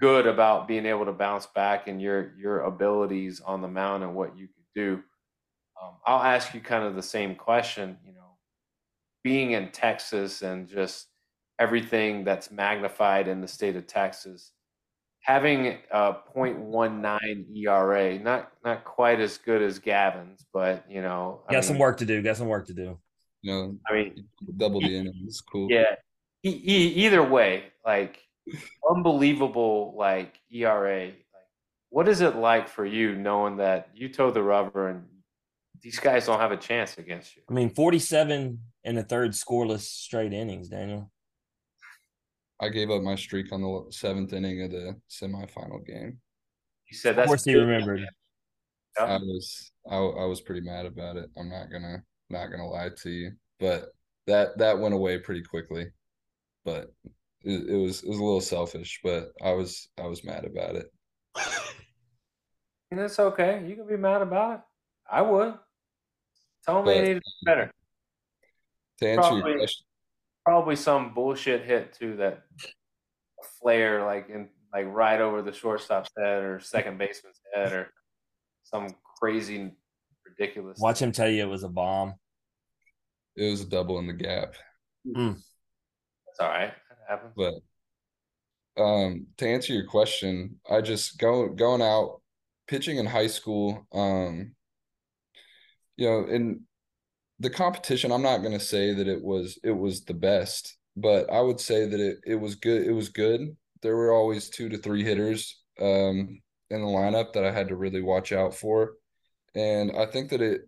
good about being able to bounce back and your your abilities on the mound and what you could do. Um, I'll ask you kind of the same question. You know, being in Texas and just everything that's magnified in the state of Texas having a 0.19 ERA, not not quite as good as Gavin's, but you know, I Got some work to do. Got some work to do. You know, I mean, double the innings, cool. yeah. E- e- either way, like unbelievable, like ERA. Like, what is it like for you knowing that you toe the rubber and these guys don't have a chance against you? I mean, forty-seven and a third scoreless straight innings. Daniel. I gave up my streak on the seventh inning of the semifinal game. You said Of that's course, he remembered. Yeah. I was I, I was pretty mad about it. I'm not gonna not gonna lie to you, but that that went away pretty quickly. But it, it was it was a little selfish, but I was I was mad about it. And it's okay. You can be mad about it. I would. Tell me they But- need better. To answer Probably- your question, Probably some bullshit hit too that flare like in like right over the shortstop's head or second baseman's head or some crazy ridiculous. Watch him tell you it was a bomb. It was a double in the gap. It's all right. That happens. But um to answer your question, I just go going out pitching in high school, um you know, in the competition, I'm not gonna say that it was it was the best, but I would say that it it was good it was good. There were always two to three hitters um in the lineup that I had to really watch out for. And I think that it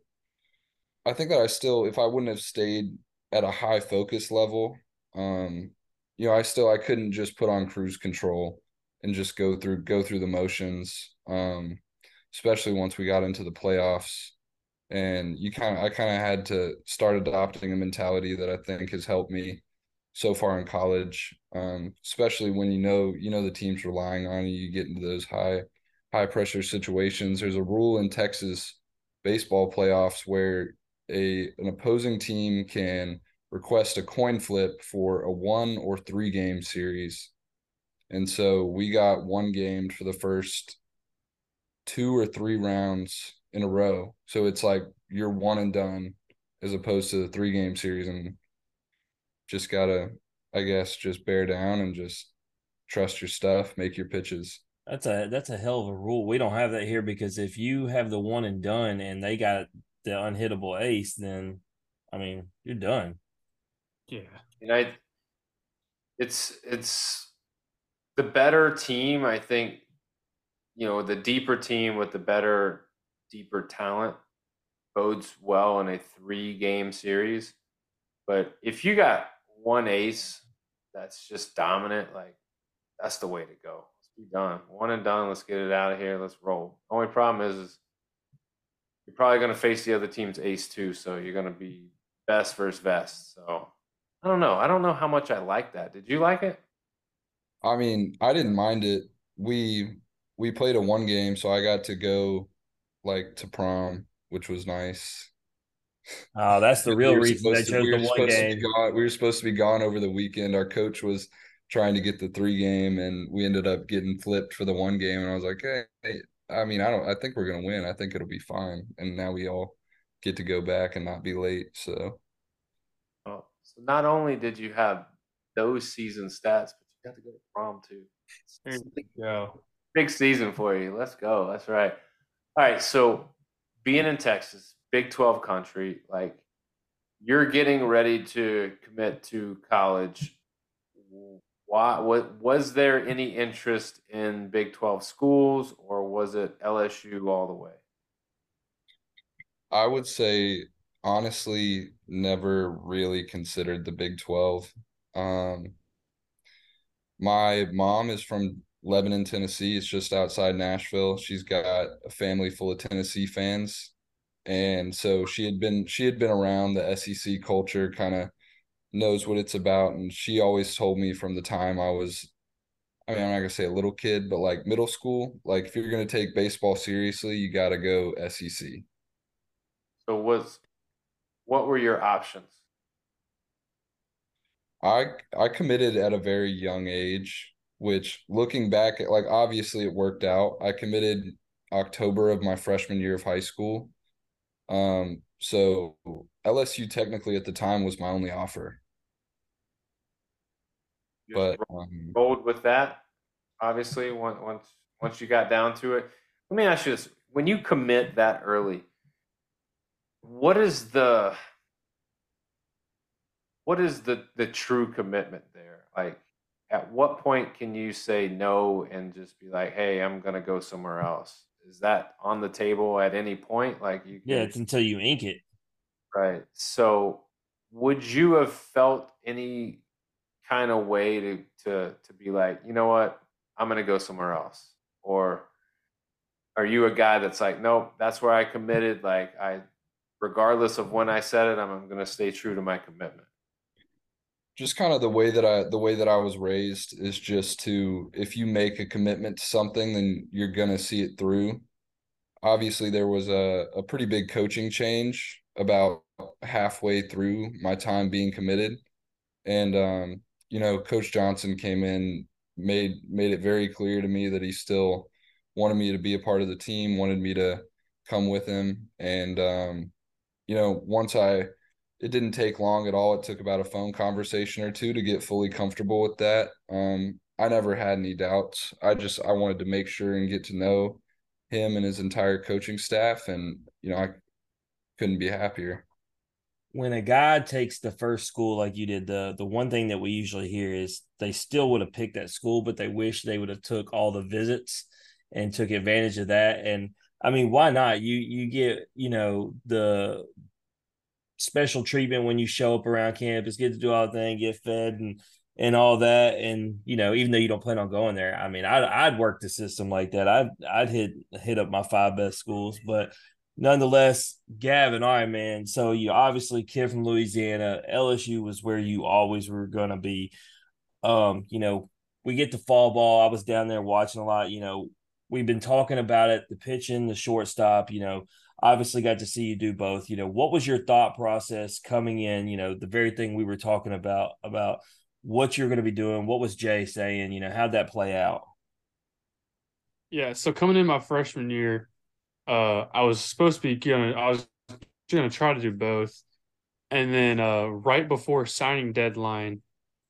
I think that I still if I wouldn't have stayed at a high focus level, um you know, I still I couldn't just put on cruise control and just go through go through the motions. Um, especially once we got into the playoffs. And you kind of I kind of had to start adopting a mentality that I think has helped me so far in college. Um, especially when you know you know the team's relying on you, you get into those high high pressure situations. There's a rule in Texas baseball playoffs where a an opposing team can request a coin flip for a one or three game series. And so we got one game for the first two or three rounds in a row. So it's like you're one and done as opposed to the three game series and just gotta, I guess, just bear down and just trust your stuff, make your pitches. That's a that's a hell of a rule. We don't have that here because if you have the one and done and they got the unhittable ace, then I mean you're done. Yeah. And I it's it's the better team, I think, you know, the deeper team with the better, deeper talent bodes well in a three game series. But if you got one ace that's just dominant, like that's the way to go. Let's be done. One and done. Let's get it out of here. Let's roll. Only problem is, is you're probably going to face the other team's ace too. So you're going to be best versus best. So I don't know. I don't know how much I like that. Did you like it? I mean, I didn't mind it. We we played a one game, so I got to go like to prom, which was nice. Oh, that's the real we reason they chose we the were one supposed game. To be gone, we were supposed to be gone over the weekend. Our coach was trying to get the three game, and we ended up getting flipped for the one game. And I was like, hey, hey I mean, I don't. I think we're gonna win. I think it'll be fine. And now we all get to go back and not be late. So, oh, so not only did you have those season stats, but you got to go to prom too. There you go. Big season for you. Let's go. That's right. All right. So being in Texas, Big 12 country, like you're getting ready to commit to college. Why what was there any interest in Big 12 schools or was it LSU all the way? I would say honestly never really considered the Big 12. Um my mom is from Lebanon, Tennessee. It's just outside Nashville. She's got a family full of Tennessee fans. And so she had been she had been around the SEC culture, kind of knows what it's about. And she always told me from the time I was I mean, I'm not gonna say a little kid, but like middle school, like if you're gonna take baseball seriously, you gotta go SEC. So was what were your options? I I committed at a very young age, which looking back at like obviously it worked out. I committed October of my freshman year of high school. Um, so LSU technically at the time was my only offer. You But just um, rolled with that. Obviously, once once once you got down to it. Let me ask you this: When you commit that early, what is the what is the the true commitment there? Like, at what point can you say no and just be like, "Hey, I'm gonna go somewhere else"? Is that on the table at any point? Like, you Yeah, it's until you ink it. Right. So, would you have felt any kind of way to to to be like, you know what, I'm gonna go somewhere else, or are you a guy that's like, nope, that's where I committed. Like, I, regardless of when I said it, I'm, gonna stay true to my commitment. just kind of the way that I the way that I was raised is just to if you make a commitment to something, then you're gonna see it through. Obviously, there was a, a pretty big coaching change about halfway through my time being committed. And um, you know, Coach Johnson came in, made made it very clear to me that he still wanted me to be a part of the team, wanted me to come with him. And um, you know, once I it didn't take long at all. It took about a phone conversation or two to get fully comfortable with that. Um, I never had any doubts. I just I wanted to make sure and get to know him and his entire coaching staff, and you know I couldn't be happier. When a guy takes the first school like you did, the the one thing that we usually hear is they still would have picked that school, but they wish they would have took all the visits and took advantage of that. And I mean, why not? You you get you know the special treatment when you show up around campus, get to do all the thing, get fed and and all that. And you know, even though you don't plan on going there, I mean, I'd I'd work the system like that. I'd I'd hit hit up my five best schools, but nonetheless, Gavin, all right, man. So you obviously kid from Louisiana. LSU was where you always were gonna be. Um, you know, we get to fall ball. I was down there watching a lot. You know, we've been talking about it, the pitching, the shortstop, you know, obviously got to see you do both. You know, what was your thought process coming in? You know, the very thing we were talking about about what you're going to be doing. What was Jay saying? You know, how'd that play out? Yeah, so coming in my freshman year, uh, I was supposed to be gonna I was gonna try to do both, and then uh, right before signing deadline,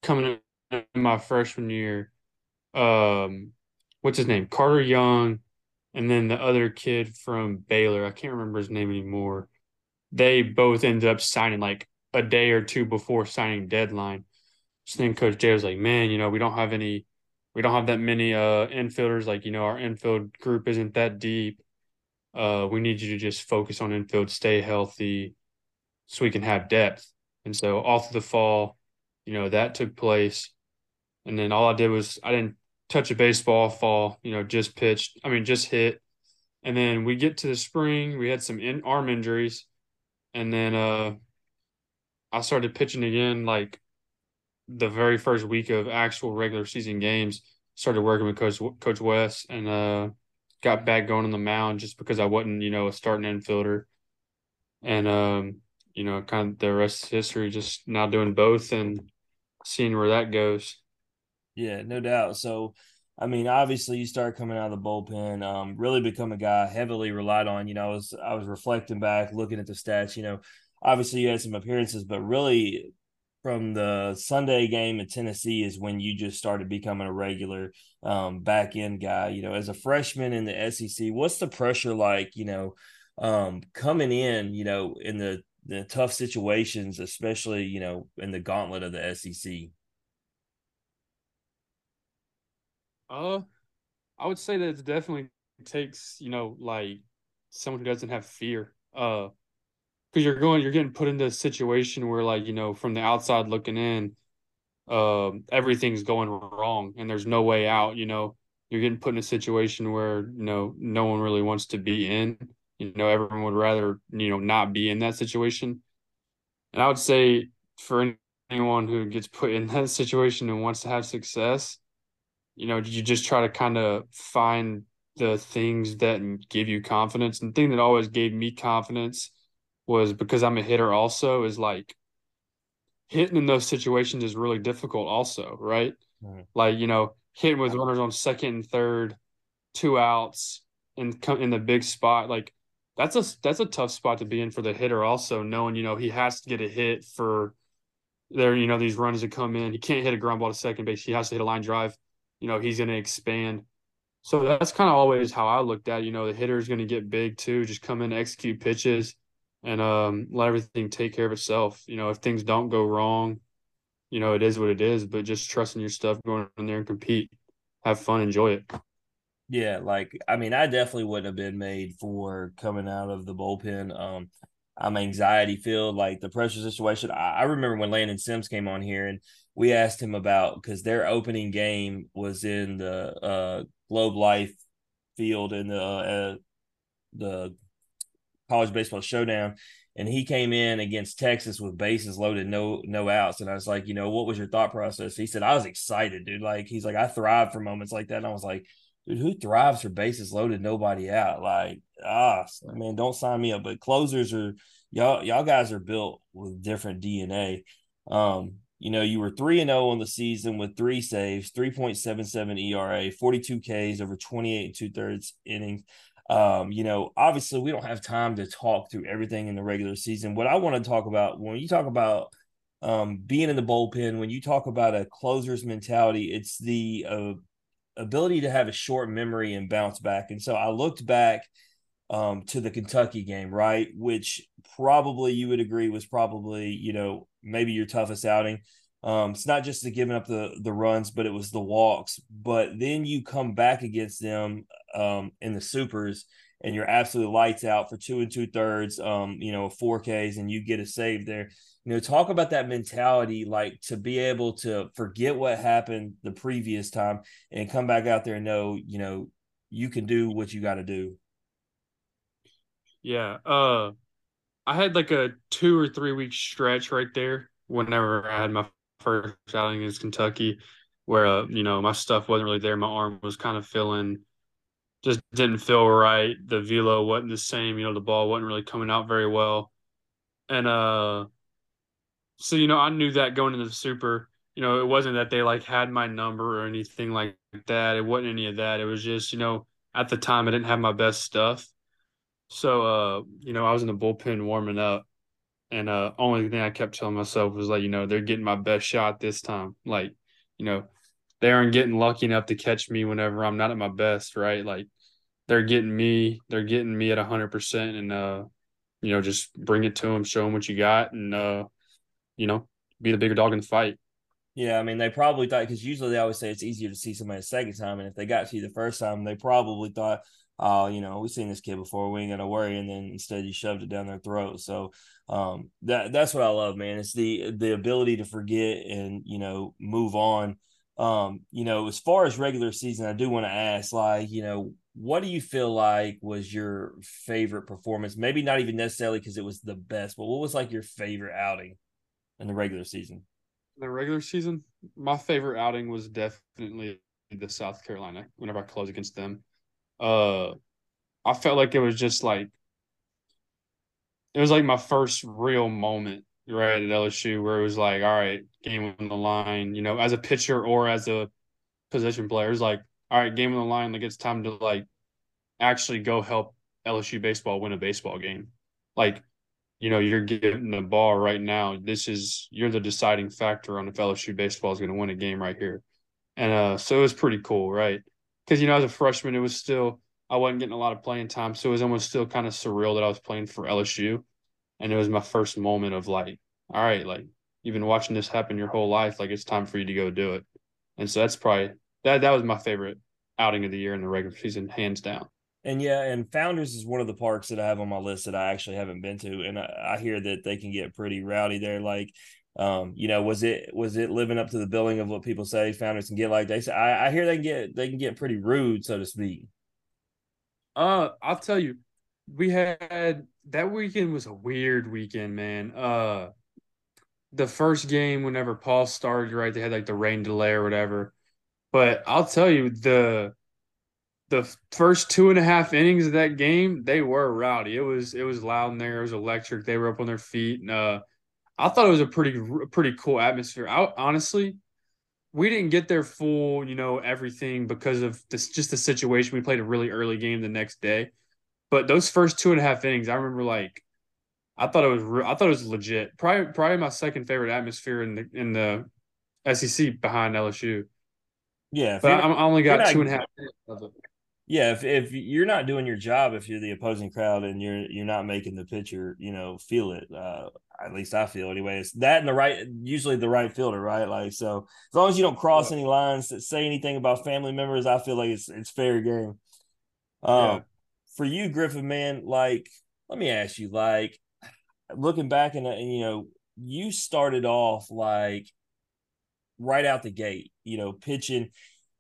coming in my freshman year, um, what's his name, Carter Young, and then the other kid from Baylor, I can't remember his name anymore. They both ended up signing like a day or two before signing deadline. So then Coach Jay was like, "Man, you know, we don't have any, we don't have that many uh infielders. Like, you know, our infield group isn't that deep. Uh, we need you to just focus on infield, stay healthy, so we can have depth." And so through the fall, you know, that took place. And then all I did was I didn't touch a baseball fall, you know, just pitched. I mean, just hit. And then we get to the spring, we had some in, arm injuries. And then uh I started pitching again like the very first week of actual regular season games. Started working with Coach Coach Wes and uh got back going on the mound just because I wasn't, you know, a starting infielder. And um, you know, kind of the rest of history, just now doing both and seeing where that goes. Yeah, no doubt. So, I mean, obviously, you start coming out of the bullpen, um, really become a guy heavily relied on. You know, I was I was reflecting back, looking at the stats. You know, obviously you had some appearances, but really from the Sunday game in Tennessee is when you just started becoming a regular um, back end guy. You know, as a freshman in the SEC, what's the pressure like? You know, um, coming in, you know, in the the tough situations, especially you know in the gauntlet of the SEC. Uh, I would say that it definitely takes you know like someone who doesn't have fear. Uh, because you're going, you're getting put into a situation where like you know from the outside looking in, uh, everything's going wrong and there's no way out. You know, you're getting put in a situation where you know no one really wants to be in. You know, everyone would rather you know not be in that situation. And I would say for anyone who gets put in that situation and wants to have success, you know, you just try to kind of find the things that give you confidence. And the thing that always gave me confidence was because I'm a hitter also is like hitting in those situations is really difficult also, right? right. Like, you know, hitting with runners on second and third, two outs and come in the big spot. Like that's a that's a tough spot to be in for the hitter also, knowing, you know, he has to get a hit for there, you know, these runs that come in. He can't hit a ground ball to second base. He has to hit a line drive you know, he's going to expand. So that's kind of always how I looked at, you know, the hitter is going to get big too, just come in, execute pitches and um, let everything take care of itself. You know, if things don't go wrong, you know, it is what it is, but just trusting your stuff, going in there and compete, have fun, enjoy it. Yeah, like I mean, I definitely wouldn't have been made for coming out of the bullpen. Um, I'm anxiety filled, like the pressure situation. I, I remember when Landon Sims came on here and we asked him about because their opening game was in the uh, Globe Life field in the uh, the college baseball showdown, and he came in against Texas with bases loaded, no no outs, and I was like, you know, what was your thought process? He said, I was excited, dude. Like he's like, I thrive for moments like that, and I was like. Dude, who thrives for bases loaded, nobody out? Like, ah, man, don't sign me up. But closers are y'all. Y'all guys are built with different DNA. Um, you know, you were 3 and 0 on the season with three saves, 3.77 ERA, 42 Ks over 28 and two thirds innings. Um, you know, obviously, we don't have time to talk through everything in the regular season. What I want to talk about when you talk about um, being in the bullpen, when you talk about a closer's mentality, it's the uh, ability to have a short memory and bounce back. And so I looked back um, to the Kentucky game, right? Which probably you would agree was probably, you know, maybe your toughest outing. Um, it's not just the giving up the the runs, but it was the walks. But then you come back against them um, in the supers, and you're absolutely lights out for two and two thirds. Um, you know, four Ks, and you get a save there. You know, talk about that mentality, like to be able to forget what happened the previous time and come back out there and know, you know, you can do what you got to do. Yeah. Uh, I had like a two or three week stretch right there whenever I had my first outing against Kentucky, where uh, you know my stuff wasn't really there. My arm was kind of feeling, just didn't feel right. The velo wasn't the same. You know, the ball wasn't really coming out very well, and uh, so you know I knew that going into the super. You know, it wasn't that they like had my number or anything like that. It wasn't any of that. It was just you know at the time I didn't have my best stuff so, uh, you know, I was in the bullpen warming up, and uh, only thing I kept telling myself was like, you know, they're getting my best shot this time. Like, you know, they aren't getting lucky enough to catch me whenever I'm not at my best, right? Like, they're getting me, they're getting me at hundred percent, and uh, you know, just bring it to them, show them what you got, and uh, you know, be the bigger dog in the fight. Yeah, I mean, they probably thought because usually they always say it's easier to see somebody a second time, and if they got to you the first time, they probably thought, oh, you know, we've seen this kid before, we ain't gonna worry, and then instead you shoved it down their throat. So um, that that's what I love, man. It's the the ability to forget and you know move on. Um, you know, as far as regular season, I do want to ask, like, you know, what do you feel like was your favorite performance? Maybe not even necessarily because it was the best, but what was like your favorite outing in the regular season? the regular season, my favorite outing was definitely the South Carolina. Whenever I close against them, uh, I felt like it was just like it was like my first real moment right at LSU where it was like, all right, game on the line. You know, as a pitcher or as a position player, it's like, all right, game on the line. Like it's time to like actually go help LSU baseball win a baseball game. Like you know, you're getting the ball right now. This is you're the deciding factor on if LSU baseball is going to win a game right here. And uh, so it was pretty cool, right? Because you know, as a freshman, it was still I wasn't getting a lot of playing time, so it was almost still kind of surreal that I was playing for LSU, and it was my first moment of like, all right, like you've been watching this happen your whole life, like it's time for you to go do it. And so that's probably that that was my favorite outing of the year in the regular season, hands down. And yeah, and Founders is one of the parks that I have on my list that I actually haven't been to, and I, I hear that they can get pretty rowdy there. Like, um, you know, was it was it living up to the billing of what people say Founders can get? Like they say, I, I hear they can get they can get pretty rude, so to speak. Uh, I'll tell you, we had that weekend was a weird weekend, man. Uh, the first game, whenever Paul started, right, they had like the rain delay or whatever. But I'll tell you, the the first two and a half innings of that game, they were rowdy. It was it was loud in there. It was electric. They were up on their feet, and uh, I thought it was a pretty pretty cool atmosphere. I, honestly, we didn't get there full, you know, everything because of this just the situation. We played a really early game the next day, but those first two and a half innings, I remember like, I thought it was re- I thought it was legit. Probably probably my second favorite atmosphere in the in the SEC behind LSU. Yeah, but I, I only got two and a half of it yeah, if if you're not doing your job, if you're the opposing crowd and you're you're not making the pitcher, you know, feel it. Uh, at least I feel anyway. It's that and the right, usually the right fielder, right? Like so, as long as you don't cross yeah. any lines that say anything about family members, I feel like it's it's fair game. Um, yeah. For you, Griffin, man, like let me ask you, like looking back and, uh, and you know, you started off like right out the gate, you know, pitching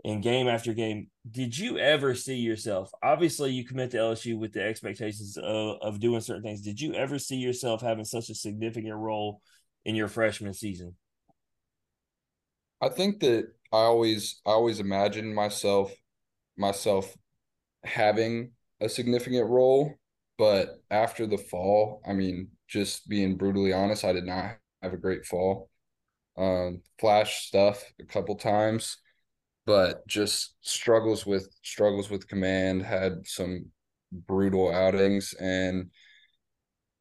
and game after game. Did you ever see yourself? Obviously, you commit to LSU with the expectations of, of doing certain things. Did you ever see yourself having such a significant role in your freshman season? I think that I always I always imagined myself myself having a significant role, but after the fall, I mean, just being brutally honest, I did not have a great fall. Um, flash stuff a couple times but just struggles with struggles with command, had some brutal outings and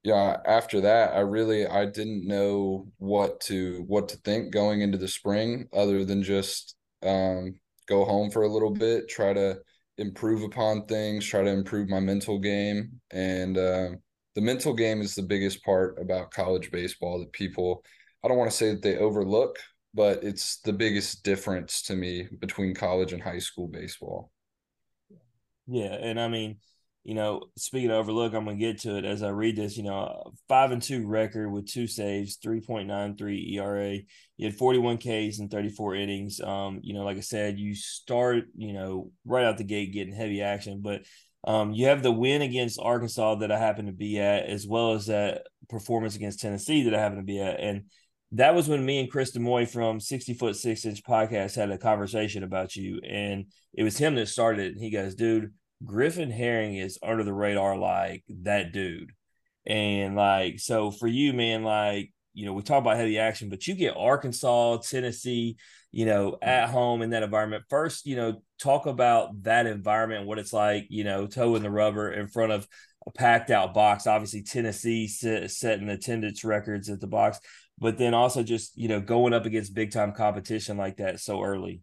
yeah, after that I really I didn't know what to what to think going into the spring other than just um, go home for a little bit, try to improve upon things, try to improve my mental game and uh, the mental game is the biggest part about college baseball that people I don't want to say that they overlook, but it's the biggest difference to me between college and high school baseball. Yeah, and I mean, you know, speaking of overlook, I'm gonna get to it as I read this. You know, five and two record with two saves, three point nine three ERA. You had 41 Ks and 34 innings. Um, you know, like I said, you start, you know, right out the gate getting heavy action, but um, you have the win against Arkansas that I happen to be at, as well as that performance against Tennessee that I happen to be at, and that was when me and Chris Demoy from 60 foot six inch podcast had a conversation about you. And it was him that started it. He goes, dude, Griffin Herring is under the radar like that dude. And like, so for you, man, like, you know, we talk about heavy action, but you get Arkansas, Tennessee, you know, mm-hmm. at home in that environment. First, you know, talk about that environment, what it's like, you know, toe in the rubber in front of a packed out box. Obviously, Tennessee set, setting attendance records at the box but then also just you know going up against big time competition like that so early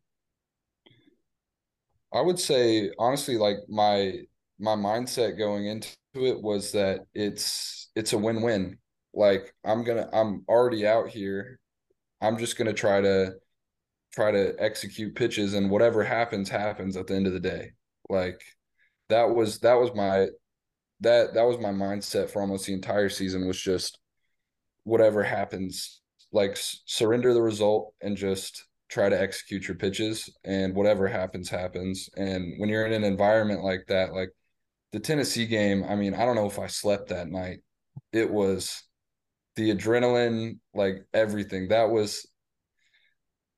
i would say honestly like my my mindset going into it was that it's it's a win-win like I'm gonna I'm already out here. I'm just gonna try to try to execute pitches and whatever happens happens at the end of the day. Like that was that was my that that was my mindset for almost the entire season was just whatever happens like surrender the result and just try to execute your pitches and whatever happens happens. And when you're in an environment like that like the Tennessee game I mean I don't know if I slept that night. It was the adrenaline like everything. That was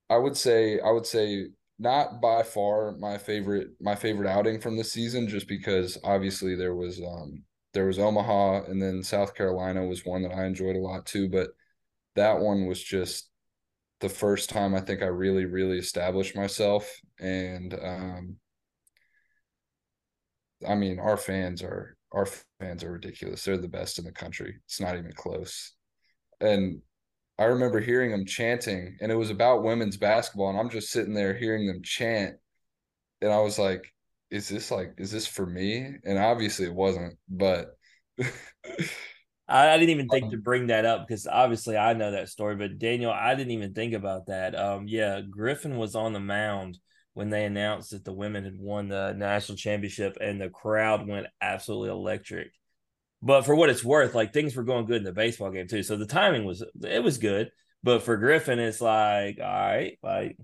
I would say I would say not by far my favorite my favorite outing from the season just because obviously there was um there was Omaha and then South Carolina was one that I enjoyed a lot too but that one was just the first time I think I really really established myself and um I mean our fans are our fans are ridiculous they're the best in the country it's not even close and I remember hearing them chanting, and it was about women's basketball, and I'm just sitting there hearing them chant, and I was like, "Is this like, is this for me?" And obviously, it wasn't, but. I, didn't even think to um, bring that up because obviously I know that story, but Daniel, I didn't even think about that. Um, yeah, Griffin was on the mound when they announced that the women had won the national championship, and the crowd went absolutely electric. But for what it's worth, like things were going good in the baseball game too. So the timing was it was good. But for Griffin, it's like, all right, like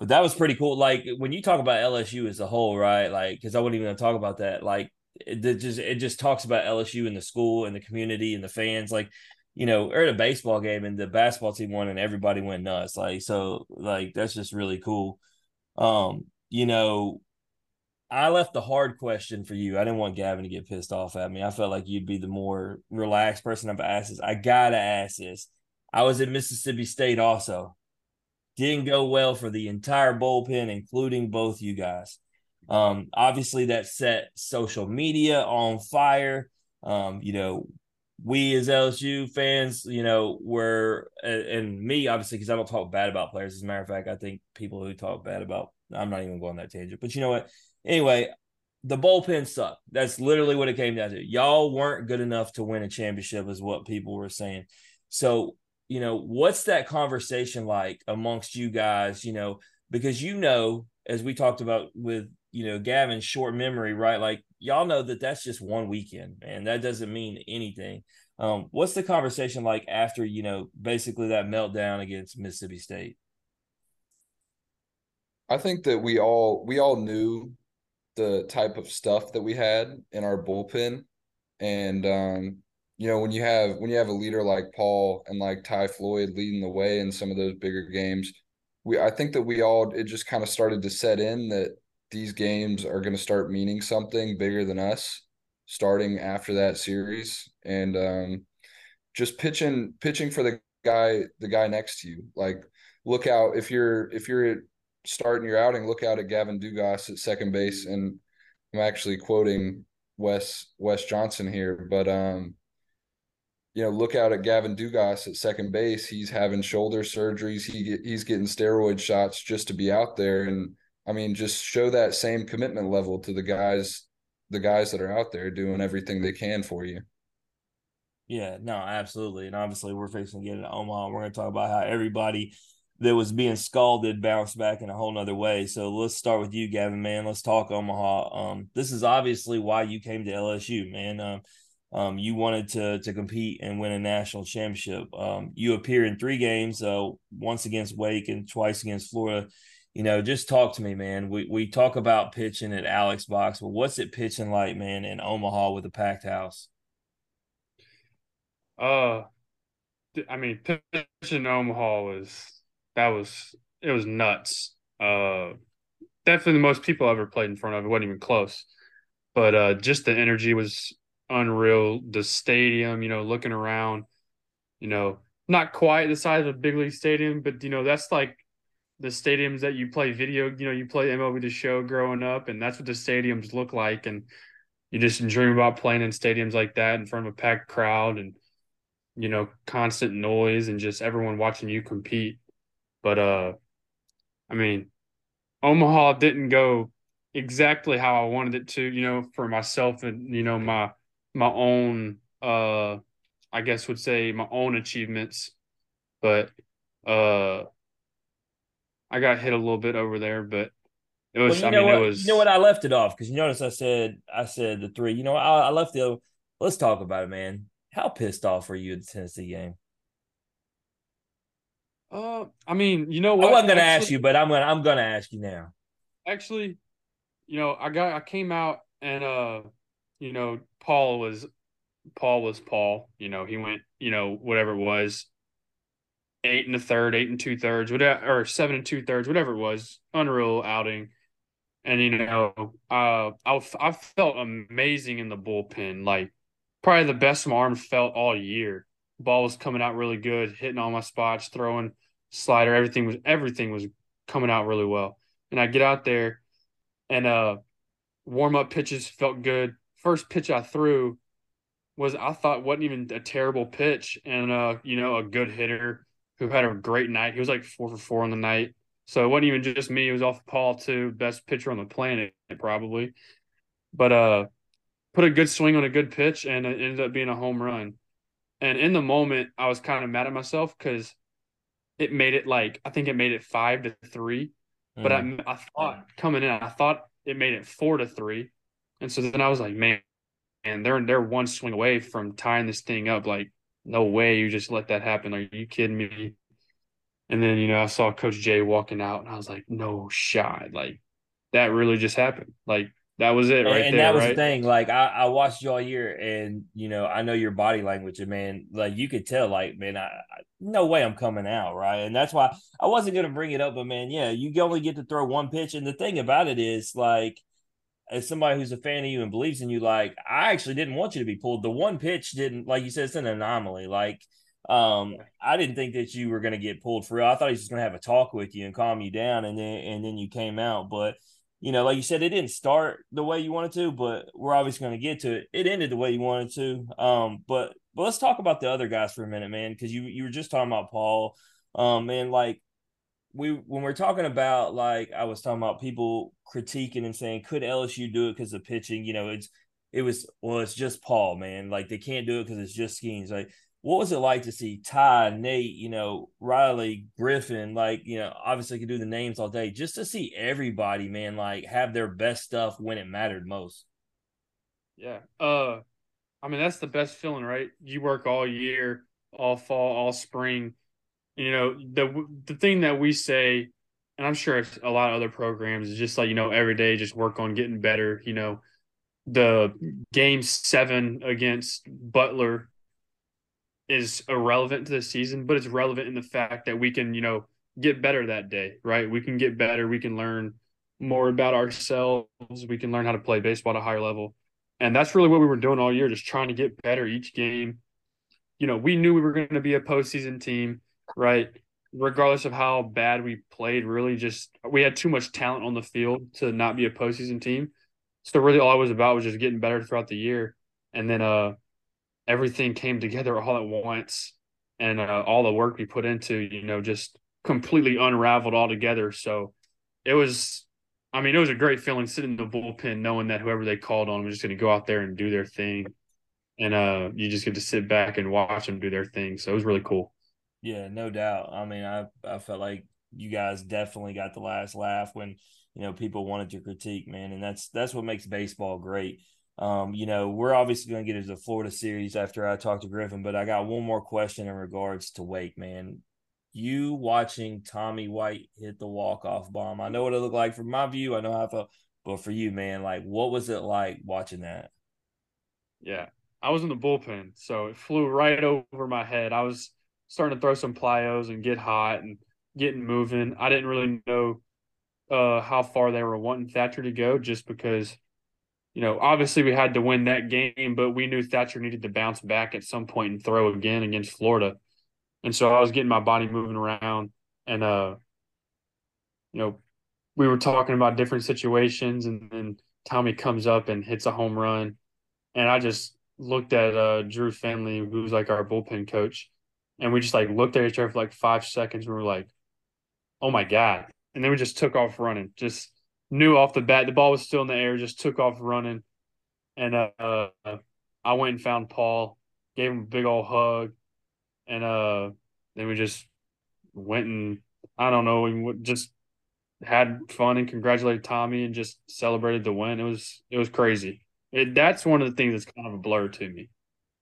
but that was pretty cool. Like when you talk about LSU as a whole, right? Like, because I wasn't even gonna talk about that. Like it, it just it just talks about LSU and the school and the community and the fans. Like, you know, we're at a baseball game and the basketball team won and everybody went nuts. Like, so like that's just really cool. Um, you know, I left the hard question for you. I didn't want Gavin to get pissed off at me. I felt like you'd be the more relaxed person I've asked this. I gotta ask this. I was at Mississippi State also. Didn't go well for the entire bullpen, including both you guys. Um, obviously, that set social media on fire. Um, you know, we as LSU fans, you know, were and me obviously because I don't talk bad about players. As a matter of fact, I think people who talk bad about I'm not even going that tangent. But you know what? Anyway, the bullpen sucked. That's literally what it came down to. Y'all weren't good enough to win a championship, is what people were saying. So, you know, what's that conversation like amongst you guys? You know, because you know, as we talked about with, you know, Gavin's short memory, right? Like, y'all know that that's just one weekend, and that doesn't mean anything. Um, what's the conversation like after, you know, basically that meltdown against Mississippi State? I think that we all we all knew the type of stuff that we had in our bullpen. And um, you know, when you have when you have a leader like Paul and like Ty Floyd leading the way in some of those bigger games, we I think that we all it just kind of started to set in that these games are going to start meaning something bigger than us starting after that series and um, just pitching pitching for the guy the guy next to you like look out if you're if you're starting your outing, look out at Gavin Dugas at second base. And I'm actually quoting Wes Wes Johnson here, but um, you know, look out at Gavin Dugas at second base. He's having shoulder surgeries. He he's getting steroid shots just to be out there. And I mean, just show that same commitment level to the guys, the guys that are out there doing everything they can for you. Yeah, no, absolutely. And obviously, we're facing to Omaha. We're going to talk about how everybody that was being scalded bounced back in a whole nother way. So let's start with you, Gavin, man. Let's talk Omaha. Um, this is obviously why you came to LSU, man. Um, um, you wanted to to compete and win a national championship. Um, you appear in three games, uh, once against Wake and twice against Florida. You know, just talk to me, man. We we talk about pitching at Alex Box, but what's it pitching like, man, in Omaha with a packed house? Uh, I mean, pitching in Omaha was that was it was nuts. Uh, definitely the most people I ever played in front of. It wasn't even close. But uh, just the energy was unreal. The stadium, you know, looking around, you know, not quite the size of a big league stadium, but you know, that's like the stadiums that you play video. You know, you play MLB the Show growing up, and that's what the stadiums look like. And you just dream about playing in stadiums like that in front of a packed crowd and you know constant noise and just everyone watching you compete but uh, I mean, Omaha didn't go exactly how I wanted it to. You know, for myself and you know my my own uh I guess would say my own achievements, but uh, I got hit a little bit over there, but it was. Well, you I know mean, what? it was. You know what? I left it off because you notice I said I said the three. You know, I, I left the. Let's talk about it, man. How pissed off were you at the Tennessee game? Uh, I mean, you know what? I wasn't gonna Actually- ask you, but I'm gonna I'm gonna ask you now. actually, you know, I got I came out and uh, you know, Paul was Paul was Paul. You know, he went, you know, whatever it was, eight and a third, eight and two thirds, whatever, or seven and two thirds, whatever it was, unreal outing. And you know, uh, I I felt amazing in the bullpen, like probably the best my arm felt all year. Ball was coming out really good, hitting all my spots, throwing slider, everything was everything was coming out really well. And I get out there, and uh, warm up pitches felt good. First pitch I threw was I thought wasn't even a terrible pitch, and uh, you know, a good hitter who had a great night. He was like four for four on the night. So it wasn't even just me, it was off Paul too, best pitcher on the planet, probably. But uh put a good swing on a good pitch and it ended up being a home run. And in the moment, I was kind of mad at myself because it made it like I think it made it five to three. But Mm. I I thought coming in, I thought it made it four to three. And so then I was like, man, and they're they're one swing away from tying this thing up. Like, no way you just let that happen. Are you kidding me? And then, you know, I saw Coach Jay walking out and I was like, no shot. Like that really just happened. Like that was it and, right and there. that was right? the thing. Like I, I watched you all year, and you know I know your body language, and man, like you could tell, like man, I, I no way I'm coming out, right? And that's why I wasn't gonna bring it up, but man, yeah, you only get to throw one pitch, and the thing about it is, like, as somebody who's a fan of you and believes in you, like I actually didn't want you to be pulled. The one pitch didn't, like you said, it's an anomaly. Like, um, I didn't think that you were gonna get pulled for real. I thought he was just gonna have a talk with you and calm you down, and then and then you came out, but you know, like you said, it didn't start the way you wanted to, but we're obviously going to get to it. It ended the way you wanted to. Um, but but let's talk about the other guys for a minute, man, because you you were just talking about Paul. Um, and like we when we're talking about like I was talking about people critiquing and saying could LSU do it because of pitching? You know, it's it was well, it's just Paul, man. Like they can't do it because it's just Skenes. Like what was it like to see Ty, Nate, you know, Riley, Griffin, like, you know, obviously could do the names all day, just to see everybody, man, like have their best stuff when it mattered most. Yeah. Uh I mean that's the best feeling, right? You work all year, all fall, all spring. You know, the the thing that we say and I'm sure it's a lot of other programs is just like, you know, every day just work on getting better, you know. The game 7 against Butler is irrelevant to the season, but it's relevant in the fact that we can, you know, get better that day, right? We can get better, we can learn more about ourselves, we can learn how to play baseball at a higher level. And that's really what we were doing all year, just trying to get better each game. You know, we knew we were going to be a postseason team, right? Regardless of how bad we played, really just we had too much talent on the field to not be a postseason team. So really all it was about was just getting better throughout the year. And then uh everything came together all at once. And uh, all the work we put into, you know, just completely unraveled all together. So it was I mean, it was a great feeling sitting in the bullpen knowing that whoever they called on was just going to go out there and do their thing. And uh, you just get to sit back and watch them do their thing. So it was really cool. Yeah, no doubt. I mean, I, I felt like you guys definitely got the last laugh when, you know, people wanted to critique, man. And that's that's what makes baseball great. Um, you know, we're obviously going to get into the Florida series after I talk to Griffin, but I got one more question in regards to Wake, man you watching Tommy White hit the walk off bomb. I know what it looked like from my view. I know how I felt, but for you, man, like what was it like watching that? Yeah, I was in the bullpen, so it flew right over my head. I was starting to throw some plyos and get hot and getting moving. I didn't really know uh, how far they were wanting Thatcher to go, just because. You know, obviously we had to win that game, but we knew Thatcher needed to bounce back at some point and throw again against Florida. And so I was getting my body moving around and uh you know, we were talking about different situations and then Tommy comes up and hits a home run. And I just looked at uh Drew Finley, who's like our bullpen coach, and we just like looked at each other for like five seconds we were like, Oh my God. And then we just took off running. Just knew off the bat the ball was still in the air, just took off running. And uh I went and found Paul gave him a big old hug, and uh, then we just went and I don't know, we just had fun and congratulated Tommy and just celebrated the win. It was it was crazy. It, that's one of the things that's kind of a blur to me.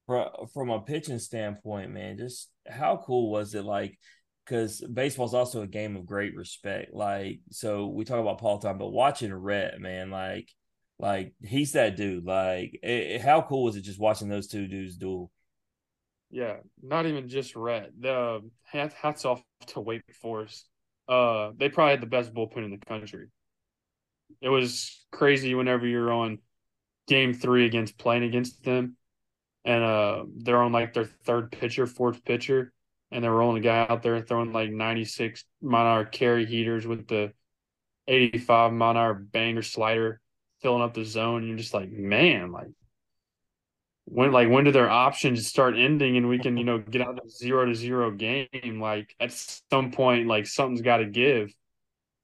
From a pitching standpoint, man, just how cool was it? Like, because baseball is also a game of great respect. Like, so we talk about Paul Tom, but watching Rhett, man, like, like he's that dude. Like, it, how cool was it just watching those two dudes duel? Yeah, not even just Rhett. The hats off to Wake Forest. Uh, they probably had the best bullpen in the country. It was crazy whenever you're on game three against playing against them, and uh, they're on like their third pitcher, fourth pitcher, and they're rolling a guy out there throwing like 96 mile carry heaters with the 85 mile hour banger slider filling up the zone. You're just like, man, like when like when do their options start ending and we can you know get out of zero to zero game? Like at some point like something's got to give.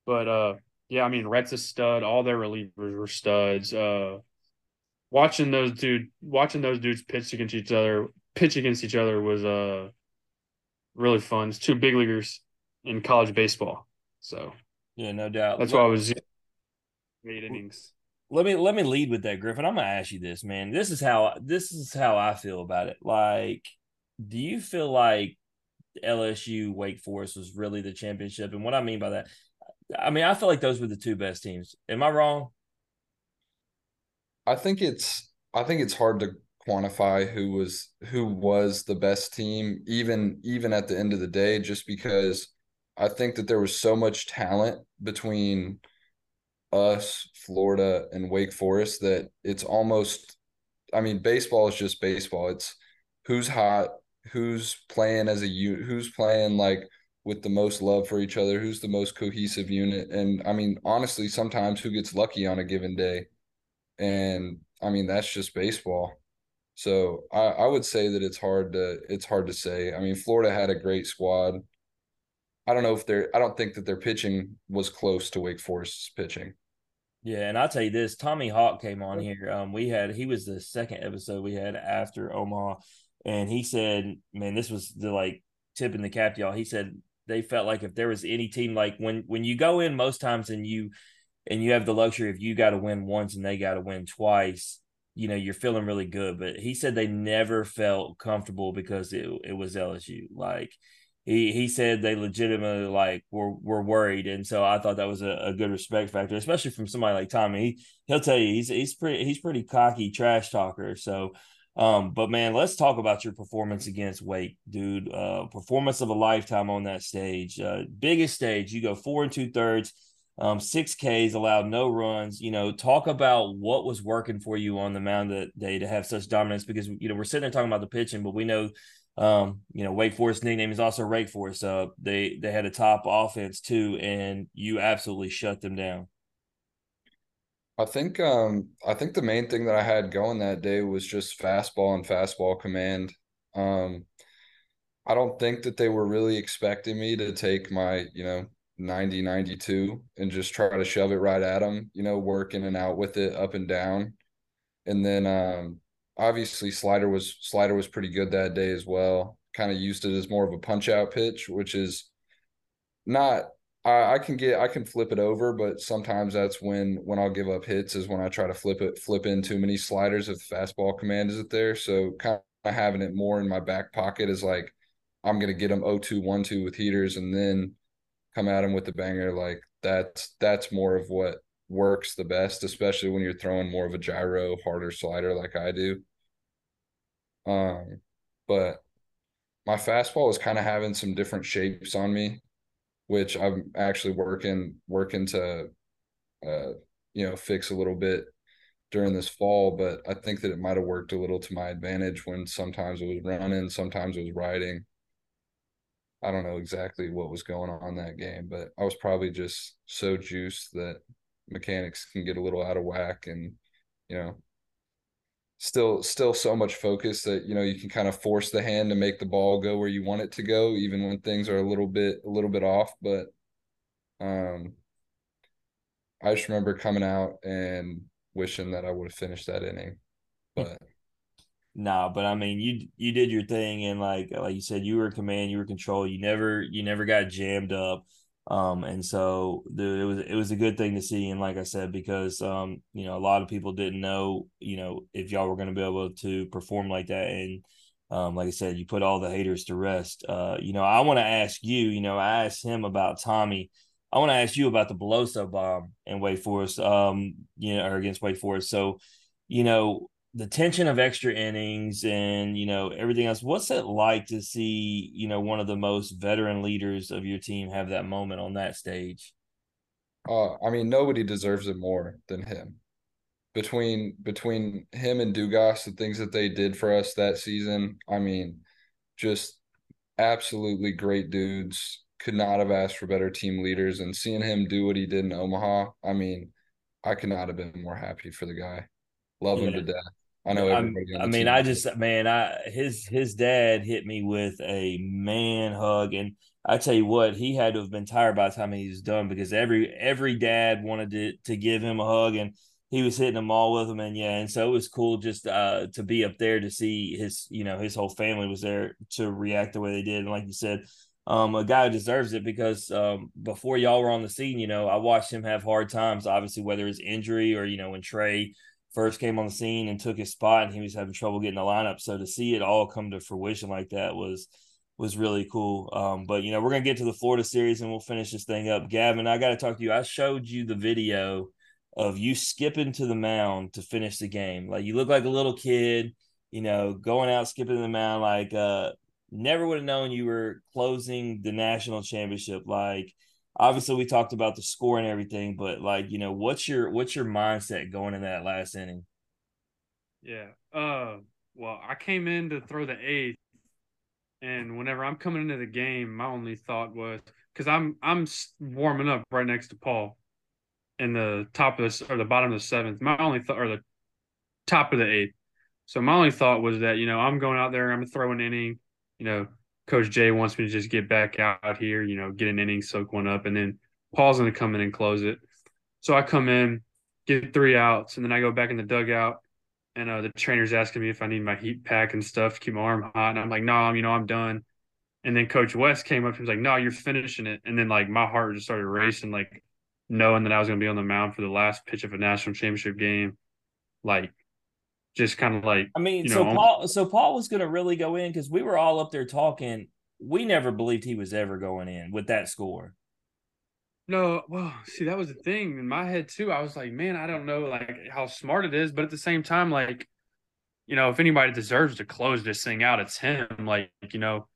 But uh yeah i mean Rhett's a stud. All their relievers were studs. Uh watching those dude watching those dudes pitch against each other pitch against each other was uh really fun it's two big leaguers in college baseball so yeah no doubt that's why i was eight innings let me let me lead with that, Griffin. I'm gonna ask you this, man. This is how this is how I feel about it. Like, do you feel like LSU Wake Forest was really the championship? And what I mean by that, I mean I feel like those were the two best teams. Am I wrong? I think it's I think it's hard to quantify who was who was the best team even even at the end of the day just because I think that there was so much talent between us, Florida, and Wake Forest that it's almost I mean, baseball is just baseball. It's who's hot, who's playing as a who's playing like with the most love for each other, who's the most cohesive unit. And I mean, honestly, sometimes who gets lucky on a given day. And I mean, that's just baseball. So I, I would say that it's hard to it's hard to say. I mean, Florida had a great squad. I don't know if they're I don't think that their pitching was close to Wake Forest's pitching. Yeah, and I'll tell you this: Tommy Hawke came on here. Um, we had he was the second episode we had after Omaha, and he said, "Man, this was the like tipping the cap to y'all." He said they felt like if there was any team like when when you go in most times and you and you have the luxury of you got to win once and they got to win twice, you know you're feeling really good. But he said they never felt comfortable because it it was LSU. Like he he said they legitimately like were were worried, and so I thought that was a, a good respect factor, especially from somebody like Tommy. He, he'll tell you he's he's pretty he's pretty cocky trash talker. So, um, but man, let's talk about your performance against Wake, dude. Uh, performance of a lifetime on that stage, uh, biggest stage. You go four and two thirds, um, six Ks, allowed no runs. You know, talk about what was working for you on the mound that day to have such dominance because you know we're sitting there talking about the pitching, but we know um, you know, Wake Forest nickname is also Rake Forest. So they they had a top offense too, and you absolutely shut them down. I think um I think the main thing that I had going that day was just fastball and fastball command. Um I don't think that they were really expecting me to take my, you know, 90 92 and just try to shove it right at them, you know, work in and out with it up and down. And then um obviously slider was slider was pretty good that day as well. Kind of used it as more of a punch out pitch, which is not I, I can get I can flip it over, but sometimes that's when when I'll give up hits is when I try to flip it flip in too many sliders if the fastball command isn't there. So kind of having it more in my back pocket is like I'm gonna get them 0-2, 1-2 with heaters and then come at them with the banger. Like that's that's more of what works the best, especially when you're throwing more of a gyro, harder slider like I do. Um, but my fastball is kind of having some different shapes on me, which I'm actually working working to uh, you know, fix a little bit during this fall, but I think that it might have worked a little to my advantage when sometimes it was running, sometimes it was riding. I don't know exactly what was going on that game, but I was probably just so juiced that mechanics can get a little out of whack and you know still still so much focus that you know you can kind of force the hand to make the ball go where you want it to go even when things are a little bit a little bit off. But um I just remember coming out and wishing that I would have finished that inning. But nah, but I mean, you you did your thing, and like like you said, you were command, you were control. You never you never got jammed up. Um, and so the, it was it was a good thing to see, and like I said, because um, you know, a lot of people didn't know, you know, if y'all were going to be able to perform like that, and um, like I said, you put all the haters to rest. Uh, you know, I want to ask you, you know, I asked him about Tommy. I want to ask you about the Beloso bomb in Wake Forest, um, you know, or against Wake Forest. So, you know, the tension of extra innings and you know everything else what's it like to see you know one of the most veteran leaders of your team have that moment on that stage? Uh i mean nobody deserves it more than him. Between between him and Dugas the things that they did for us that season i mean just absolutely great dudes. Could not have asked for better team leaders and seeing him do what he did in omaha i mean i could not have been more happy for the guy. Love yeah. him to death I know everybody. I mean, I just man, I his his dad hit me with a man hug, and I tell you what, he had to have been tired by the time he was done because every every dad wanted to to give him a hug, and he was hitting them all with them, and yeah, and so it was cool just uh to be up there to see his you know his whole family was there to react the way they did, and like you said. Um, a guy who deserves it because um, before y'all were on the scene, you know, I watched him have hard times. Obviously, whether it's injury or you know when Trey first came on the scene and took his spot and he was having trouble getting the lineup. So to see it all come to fruition like that was was really cool. Um, but you know, we're gonna get to the Florida series and we'll finish this thing up. Gavin, I gotta talk to you. I showed you the video of you skipping to the mound to finish the game. Like you look like a little kid, you know, going out skipping the mound like uh never would have known you were closing the national championship like obviously we talked about the score and everything, but like, you know, what's your what's your mindset going in that last inning? Yeah. Uh well, I came in to throw the eighth and whenever I'm coming into the game, my only thought was cuz I'm I'm warming up right next to Paul in the top of the or the bottom of the 7th. My only thought or the top of the 8th. So my only thought was that, you know, I'm going out there, I'm going to throw an inning, you know, Coach Jay wants me to just get back out here, you know, get an inning, soak one up, and then Paul's going to come in and close it. So I come in, get three outs, and then I go back in the dugout, and uh, the trainer's asking me if I need my heat pack and stuff keep my arm hot, and I'm like, no, I'm, you know, I'm done. And then Coach Wes came up, he was like, no, you're finishing it, and then like my heart just started racing, like knowing that I was going to be on the mound for the last pitch of a national championship game, like just kind of like I mean, so know, Paul so Paul was gonna really go in because we were all up there talking. We never believed he was ever going in with that score. No, well, see, that was the thing in my head too. I was like, man, I don't know like how smart it is, but at the same time, like, you know, if anybody deserves to close this thing out, it's him. Like, you know,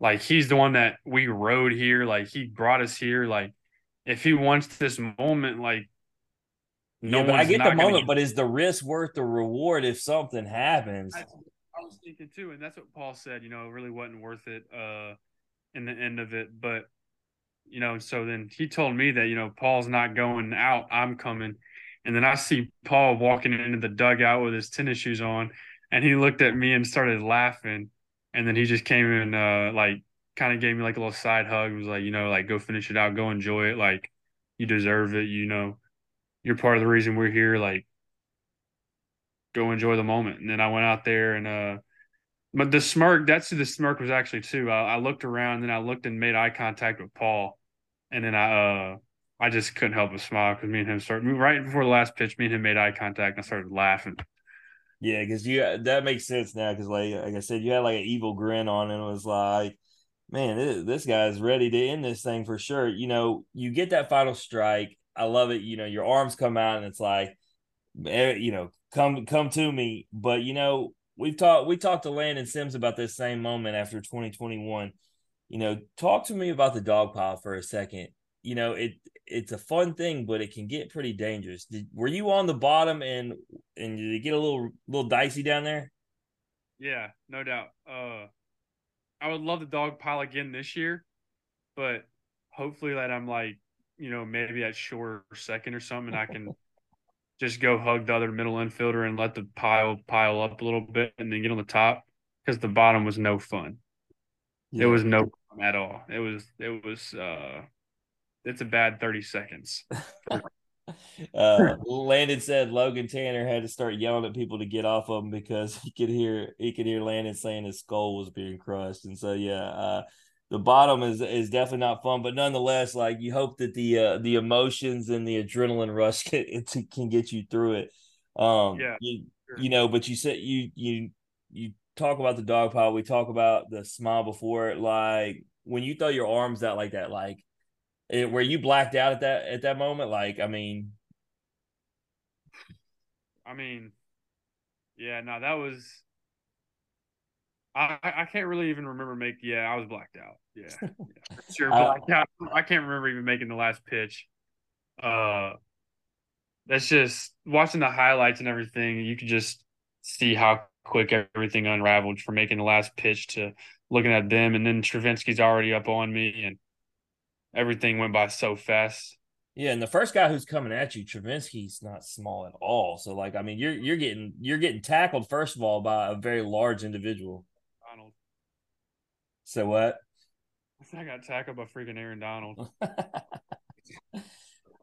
like he's the one that we rode here, like he brought us here. Like, if he wants this moment, like no yeah, I get the moment, get... but is the risk worth the reward if something happens? I, I, was thinking too, and that's what Paul said. You know, it really wasn't worth it uh, in the end of it. But you know, so then he told me that you know Paul's not going out. I'm coming, and then I see Paul walking into the dugout with his tennis shoes on, and he looked at me and started laughing, and then he just came in uh, like kind of gave me like a little side hug. It was like, you know, like go finish it out, go enjoy it, like you deserve it, you know you're part of the reason we're here. Like, go enjoy the moment. And then I went out there and, uh, but the smirk, that's who the smirk was actually too. I, I looked around and I looked and made eye contact with Paul. And then I, uh, I just couldn't help but smile because me and him started right before the last pitch. Me and him made eye contact and I started laughing. Yeah, because you that makes sense now. Because like like I said, you had like an evil grin on, and it was like, man, this, this guy's ready to end this thing for sure. You know, you get that final strike, I love it. You know, your arms come out and it's like, eh, you know, come come to me. But you know, we've talked we talked to Landon Sims about this same moment after 2021. You know, talk to me about the dog pile for a second. You know, it it's a fun thing, but it can get pretty dangerous. Did, were you on the bottom and and did it get a little little dicey down there? Yeah, no doubt. Uh I would love the dog pile again this year, but hopefully that I'm like you know, maybe at short second or something, I can just go hug the other middle infielder and let the pile pile up a little bit and then get on the top because the bottom was no fun. Yeah. It was no fun at all. It was it was uh it's a bad 30 seconds. Uh, Landon said Logan Tanner had to start yelling at people to get off of him because he could hear he could hear Landon saying his skull was being crushed, and so yeah, uh, the bottom is is definitely not fun, but nonetheless, like you hope that the uh, the emotions and the adrenaline rush can, can get you through it. Um, Yeah, you, sure. you know, but you said you you you talk about the dog pile. We talk about the smile before it. Like when you throw your arms out like that, like it, were you blacked out at that at that moment? Like, I mean, I mean, yeah, no, that was. I I can't really even remember make. Yeah, I was blacked out. Yeah, yeah sure, blacked out. I can't remember even making the last pitch. Uh, that's just watching the highlights and everything. You could just see how quick everything unraveled from making the last pitch to looking at them, and then Travinski's already up on me, and everything went by so fast. yeah. And the first guy who's coming at you, Travinski's not small at all. So, like, I mean, you're you're getting you're getting tackled first of all by a very large individual. Donald, So what? I got tackled by freaking Aaron Donald.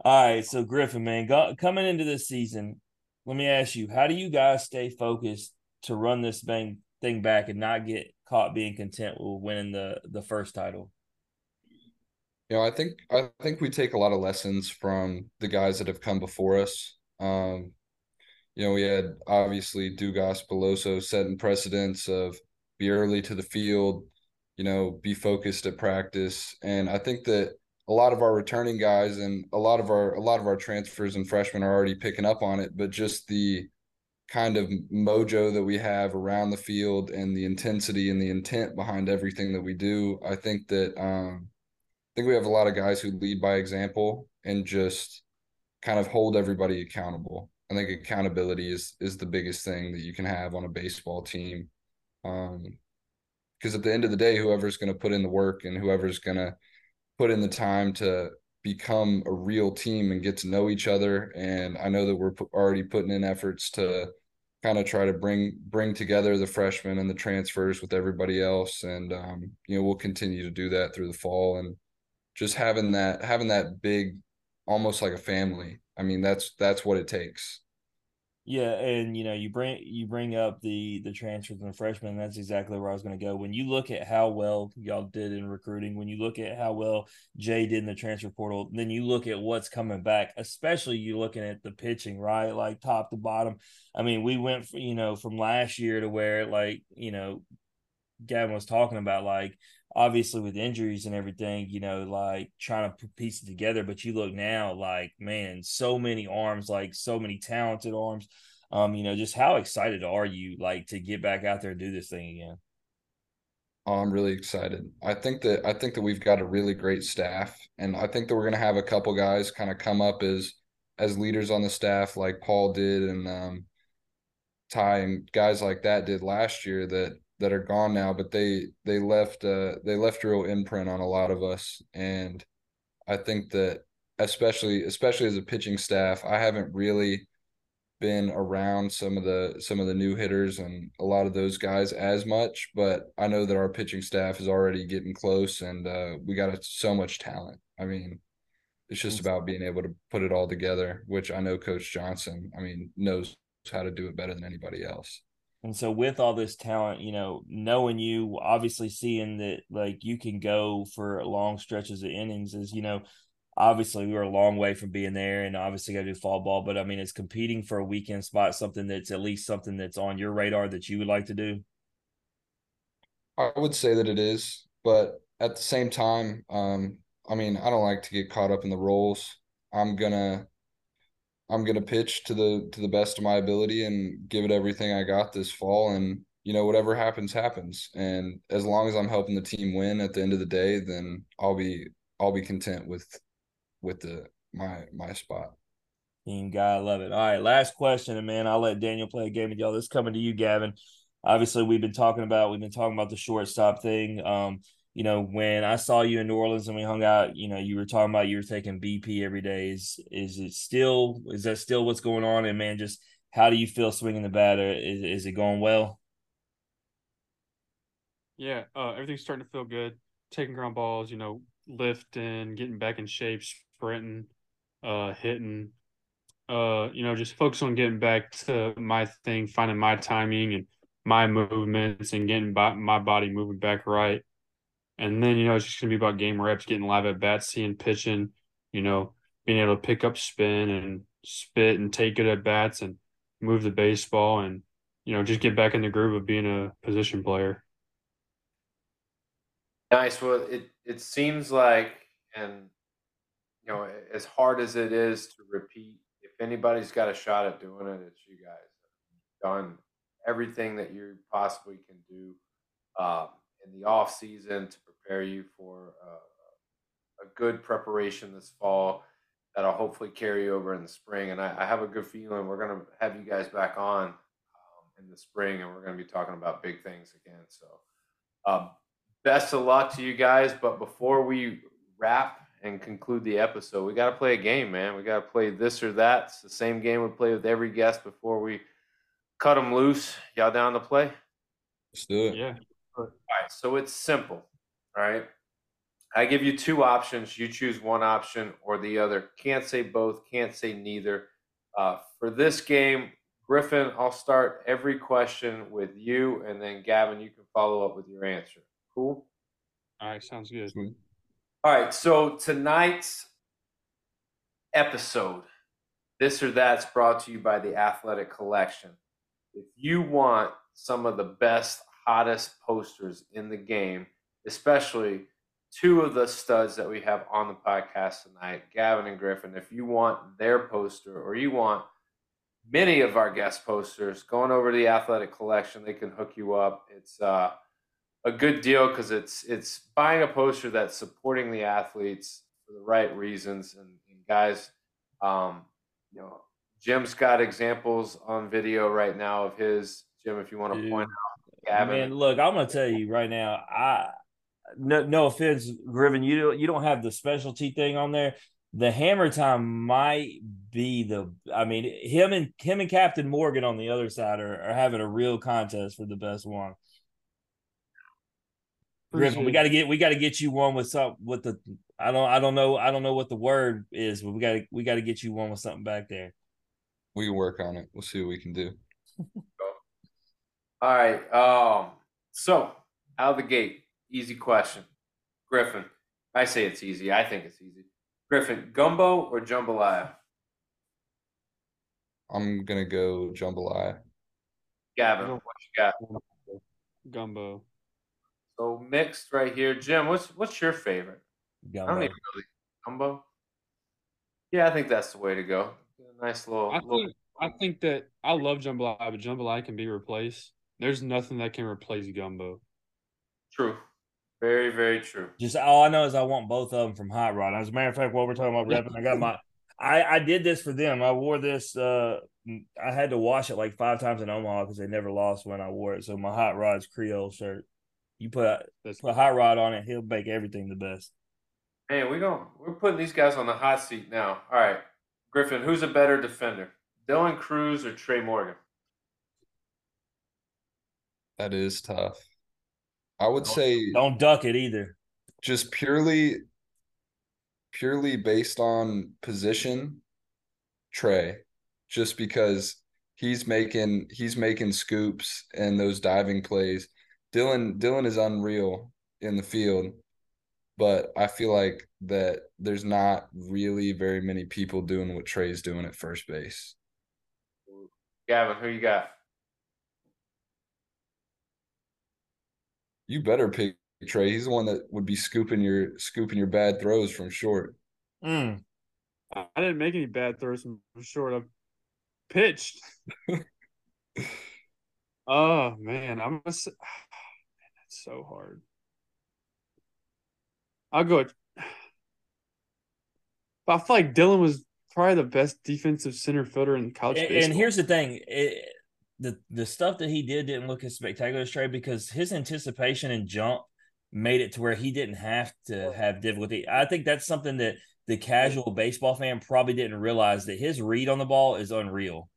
All right, so Griffin, man, go, coming into this season, let me ask you, how do you guys stay focused to run this thing thing back and not get caught being content with winning the the first title? You know, I think I think we take a lot of lessons from the guys that have come before us. Um, you know, we had obviously Dugas Beloso setting precedents of be early to the field, you know, be focused at practice. And I think that a lot of our returning guys and a lot of our a lot of our transfers and freshmen are already picking up on it, but just the kind of mojo that we have around the field and the intensity and the intent behind everything that we do, I think that um I think we have a lot of guys who lead by example and just kind of hold everybody accountable. I think accountability is is the biggest thing that you can have on a baseball team. Um, because at the end of the day, whoever's going to put in the work and whoever's going to put in the time to become a real team and get to know each other. And I know that we're already putting in efforts to kind of try to bring bring together the freshmen and the transfers with everybody else. And um, you know, we'll continue to do that through the fall and just having that having that big, almost like a family. I mean, that's that's what it takes. Yeah, and you know, you bring you bring up the the transfers and the freshmen. That's exactly where I was going to go. When you look at how well y'all did in recruiting, when you look at how well Jay did in the transfer portal, then you look at what's coming back. Especially you looking at the pitching, right? Like top to bottom. I mean, we went, you know, from last year to where like you know, Gavin was talking about, like obviously with injuries and everything, you know, like trying to piece it together. But you look now, like man, so many arms, like so many talented arms. Um, you know, just how excited are you, like, to get back out there and do this thing again? Oh, I'm really excited. I think that I think that we've got a really great staff, and I think that we're gonna have a couple guys kind of come up as as leaders on the staff, like Paul did, and um, Ty and guys like that did last year that that are gone now, but they they left uh they left a real imprint on a lot of us, and I think that especially especially as a pitching staff, I haven't really been around some of the some of the new hitters and a lot of those guys as much, but I know that our pitching staff is already getting close, and uh, we got so much talent. I mean, it's just about being able to put it all together, which I know Coach Johnson, I mean, knows how to do it better than anybody else. And so with all this talent, you know, knowing you, obviously seeing that like you can go for long stretches of innings is, you know, obviously we were a long way from being there and obviously got to do fall ball, but I mean, is competing for a weekend spot something that's at least something that's on your radar that you would like to do? I would say that it is, but at the same time, um, I mean, I don't like to get caught up in the roles. I'm gonna I'm gonna pitch to the to the best of my ability and give it everything I got this fall and you know whatever happens happens and as long as I'm helping the team win at the end of the day then I'll be I'll be content with with the my my spot. Team guy, I love it. All right, last question, and man, I'll let Daniel play a game with y'all. This coming to you, Gavin. Obviously, we've been talking about we've been talking about the shortstop thing. Um, you know, when I saw you in New Orleans and we hung out, you know, you were talking about you were taking BP every day. Is is it still is that still what's going on? And man, just how do you feel swinging the bat? Or Is is it going well? Yeah, uh, everything's starting to feel good. Taking ground balls, you know, lifting, getting back in shape, sprinting, uh, hitting. uh, you know, just focus on getting back to my thing, finding my timing and my movements and getting my body moving back right. And then, you know, it's just going to be about game reps, getting live at bats, seeing pitching, you know, being able to pick up spin and spit and take it at bats and move the baseball and, you know, just get back in the groove of being a position player. Nice. Well, it, it seems like, and, you know, as hard as it is to repeat, if anybody's got a shot at doing it, it's you guys. Done everything that you possibly can do um, in the off season to prepare you for uh, a good preparation this fall that'll hopefully carry over in the spring. And I, I have a good feeling we're going to have you guys back on um, in the spring, and we're going to be talking about big things again. So, um, best of luck to you guys. But before we wrap and conclude the episode, we got to play a game, man. We got to play this or that. It's the same game we play with every guest before we cut them loose. Y'all down to play? Let's do it. Yeah. All right. So it's simple. All right. I give you two options. You choose one option or the other. Can't say both, can't say neither. Uh, for this game, Griffin, I'll start every question with you, and then Gavin, you can follow up with your answer. Cool? All right, sounds good. All right, so tonight's episode, This or That's brought to you by the Athletic Collection. If you want some of the best, hottest posters in the game, especially two of the studs that we have on the podcast tonight, Gavin and Griffin. If you want their poster or you want many of our guest posters, going over to the athletic collection, they can hook you up. It's uh, a good deal because it's it's buying a poster that's supporting the athletes for the right reasons. And, and guys, um, you know, Jim's got examples on video right now of his. Jim, if you want to Dude, point out, Gavin. Man, look, I'm gonna tell you right now, I no, no offense, Griffin, you don't, you don't have the specialty thing on there. The hammer time might be the. I mean, him and him and Captain Morgan on the other side are, are having a real contest for the best one. Griffin, we got to get we got to get you one with some with the. I don't I don't know I don't know what the word is, but we got to we got to get you one with something back there. We can work on it. We'll see what we can do. All right. Um. So out of the gate, Easy question. Griffin. I say it's easy. I think it's easy. Griffin, gumbo or jambalaya? I'm gonna go jambalaya. Gavin, what you got? Gumbo. So mixed right here. Jim, what's what's your favorite? Gumbo. I don't even really gumbo. Yeah, I think that's the way to go. Nice little. I little... think I think that I love jambalaya, but jambalaya can be replaced. There's nothing that can replace gumbo. True. Very, very true. Just all I know is I want both of them from Hot Rod. As a matter of fact, while we're talking about repping, I got my I, I did this for them. I wore this. Uh, I had to wash it like five times in Omaha because they never lost when I wore it. So my Hot Rod's Creole shirt. You put put Hot Rod on it, he'll bake everything the best. Hey, we're going we're putting these guys on the hot seat now. All right, Griffin, who's a better defender, Dylan Crews or Trey Morgan? That is tough. I would don't, say don't duck it either. Just purely purely based on position, Trey. Just because he's making he's making scoops and those diving plays. Dylan Dylan is unreal in the field, but I feel like that there's not really very many people doing what Trey's doing at first base. Gavin, who you got? You better pick Trey. He's the one that would be scooping your scooping your bad throws from short. Mm. I didn't make any bad throws from short. I pitched. oh man, I'm gonna say, oh, man, that's so hard. I'll go. But I feel like Dylan was probably the best defensive center fielder in college and, baseball. And here's the thing: it, the the stuff that he did didn't look as spectacular as Trey because his anticipation and jump made it to where he didn't have to have difficulty. I think that's something that the casual baseball fan probably didn't realize that his read on the ball is unreal.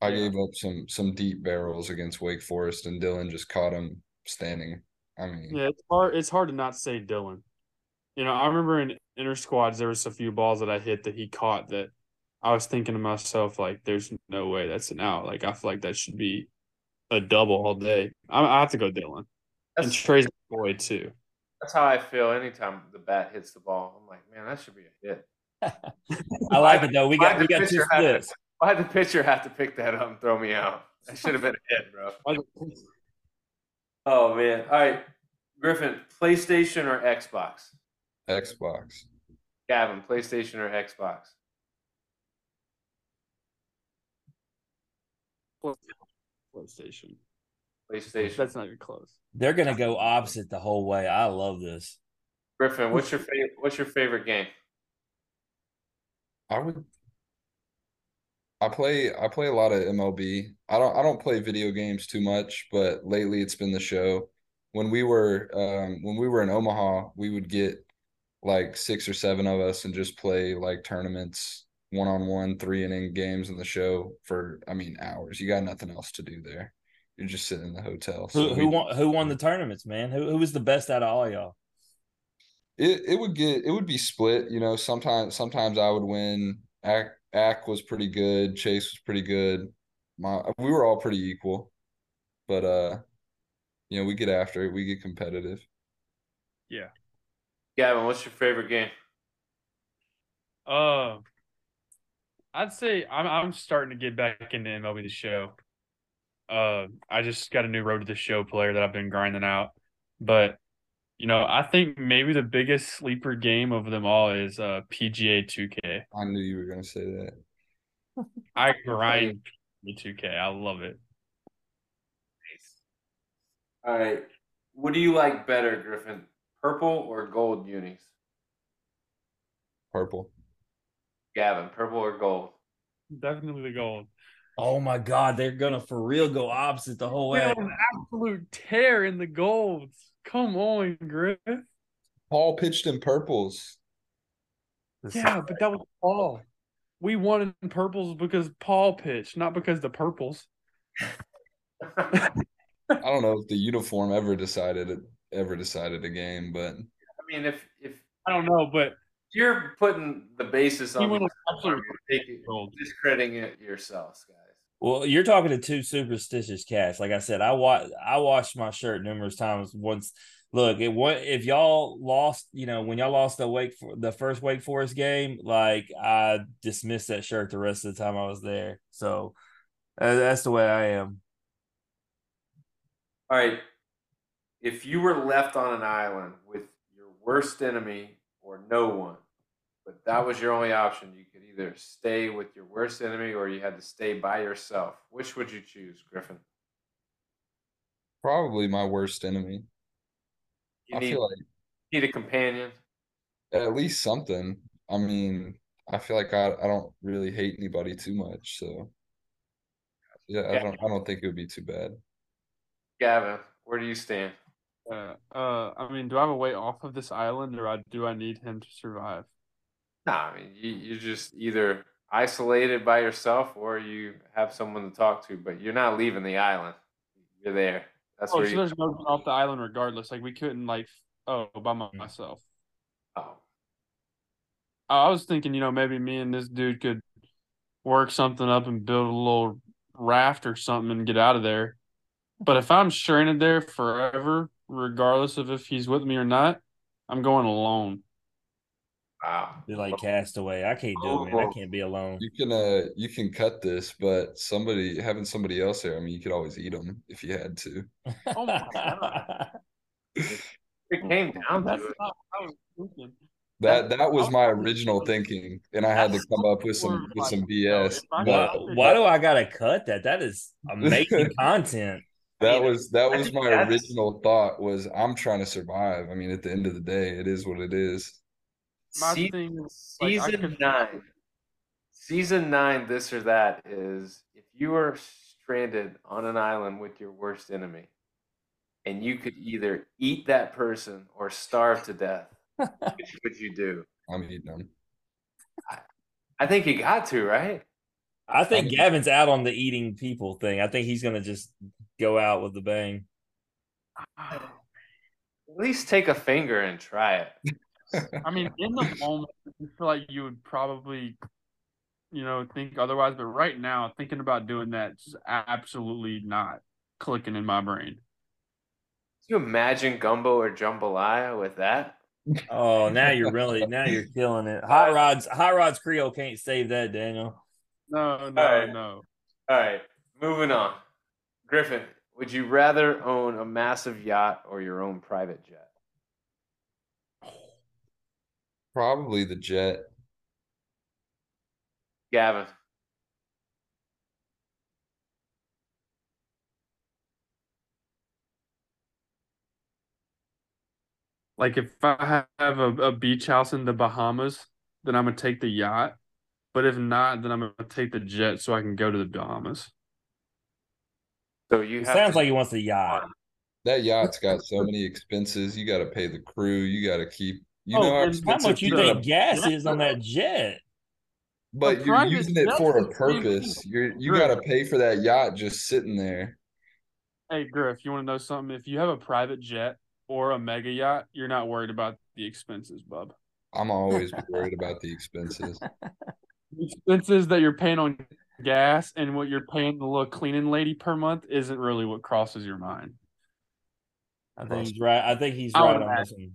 I gave up some some deep barrels against Wake Forest, and Dylan just caught him standing. I mean, yeah, it's hard. It's hard to not say Dylan. You know, I remember in inter squads there was a few balls that I hit that he caught that I was thinking to myself, like, there's no way that's an out. Like, I feel like that should be a double all day. I, I have to go Dylan. and That's, Trey's boy too. that's how I feel anytime the bat hits the ball. I'm like, man, that should be a hit. I like it though. We got we got two pitcher have to- Why'd the pitcher have to pick that up and throw me out? That should have been a hit, bro. Oh man. All right. Griffin, PlayStation or Xbox? Xbox. Gavin, PlayStation or Xbox? PlayStation. PlayStation. That's not even close. They're gonna go opposite the whole way. I love this. Griffin, what's your favorite what's your favorite game? I would. I play. I play a lot of MLB. I don't. I don't play video games too much, but lately it's been the show. When we were, um, when we were in Omaha, we would get like six or seven of us and just play like tournaments, one on one, three inning games in the show for. I mean, hours. You got nothing else to do there. You're just sitting in the hotel. Who So who we- won who won the tournaments, man? Who who was the best out of all y'all? It it would get it would be split, you know. Sometimes sometimes I would win. Ack Ack was pretty good. Chase was pretty good. My we were all pretty equal, but uh, you know, we get after it. We get competitive. Yeah. Gavin, what's your favorite game? Uh, I'd say I'm I'm starting to get back into MLB the Show. Uh, I just got a new Road to the Show player that I've been grinding out, but you know, I think maybe the biggest sleeper game of them all is uh PGA 2K. I knew you were gonna say that. I grind PGA 2K. I love it. All right. What do you like better, Griffin? Purple or gold unis? Purple. Gavin, purple or gold? Definitely the gold. Oh my god, they're gonna for real go opposite the whole We way. an absolute tear in the golds. Come on, Griff. Paul pitched in purples. Yeah, but that was Paul. We won in purples because Paul pitched, not because the purples. I don't know if the uniform ever decided it ever decided a game, but I mean, if if I don't know, but you're putting the basis he on won the an absolute you're taking, gold. discrediting it yourselves, guys. Well, you're talking to two superstitious cats. Like I said, I wa- I washed my shirt numerous times. Once, look, it wa- if y'all lost, you know, when y'all lost the Wake for the first Wake Forest game, like I dismissed that shirt the rest of the time I was there. So uh, that's the way I am. All right. If you were left on an island with your worst enemy or no one, but that was your only option, you could either stay with your worst enemy or you had to stay by yourself. Which would you choose, Griffin? probably my worst enemy. You I need, feel like need a companion. at least something. I mean, I feel like I, I don't really hate anybody too much, so yeah, I don't I don't think it would be too bad. Gavin, where do you stand? Uh, uh, I mean, do I have a way off of this island, or I, do I need him to survive? Nah, I mean, you, you're just either isolated by yourself or you have someone to talk to, but you're not leaving the island. You're there. That's Oh, where so you. there's no off the island regardless. Like we couldn't like oh by my- myself. Oh, Oh, I was thinking, you know, maybe me and this dude could work something up and build a little raft or something and get out of there. But if I'm stranded there forever, regardless of if he's with me or not, I'm going alone. wow. Be like castaway. I can't do it, man. I can't be alone. You can uh you can cut this, but somebody having somebody else there, I mean, you could always eat them if you had to. Oh my god. It came down to That's it. not what I was thinking. That that was my original thinking, and I had to come up with some with some BS. If I But why, why do I gotta cut that? That is amazing content. That I mean, was that I was my that's- original thought was I'm trying to survive. I mean, at the end of the day, it is what it is. My Se- thing is like, season could- nine. Season nine, this or that is if you are stranded on an island with your worst enemy, and you could either eat that person or starve to death. Which would you do? I'm eating them. I think you got to right. I think I mean- Gavin's out on the eating people thing. I think he's gonna just go out with the bang. At least take a finger and try it. I mean, in the moment, I feel like you would probably you know, think otherwise. But right now, thinking about doing that is absolutely not clicking in my brain. Can you imagine gumbo or jambalaya with that? Oh, now you're really now you're killing it. Hot rods, hot rods Creole can't save that, Daniel. No, no, right. no. All right, moving on. Griffin, would you rather own a massive yacht or your own private jet? Probably the jet. Gavin, Like if I have a, a beach house in the Bahamas, then I'm gonna take the yacht. But if not, then I'm gonna take the jet so I can go to the Bahamas. So you It have sounds to- like he wants a yacht. That yacht's got so many expenses. You got to pay the crew. You got to keep. You Oh, know how how How much you keeping think gas is on that jet? But A you're using it for a purpose. You're you got to pay for that yacht just sitting there. Hey Griff, you want to know something? If you have a private jet or a mega yacht, you're not worried about the expenses, bub. I'm always worried about the expenses. The expenses that you're paying on gas and what you're paying the little cleaning lady per month isn't really what crosses your mind. I think he's right. I think he's I right on this one.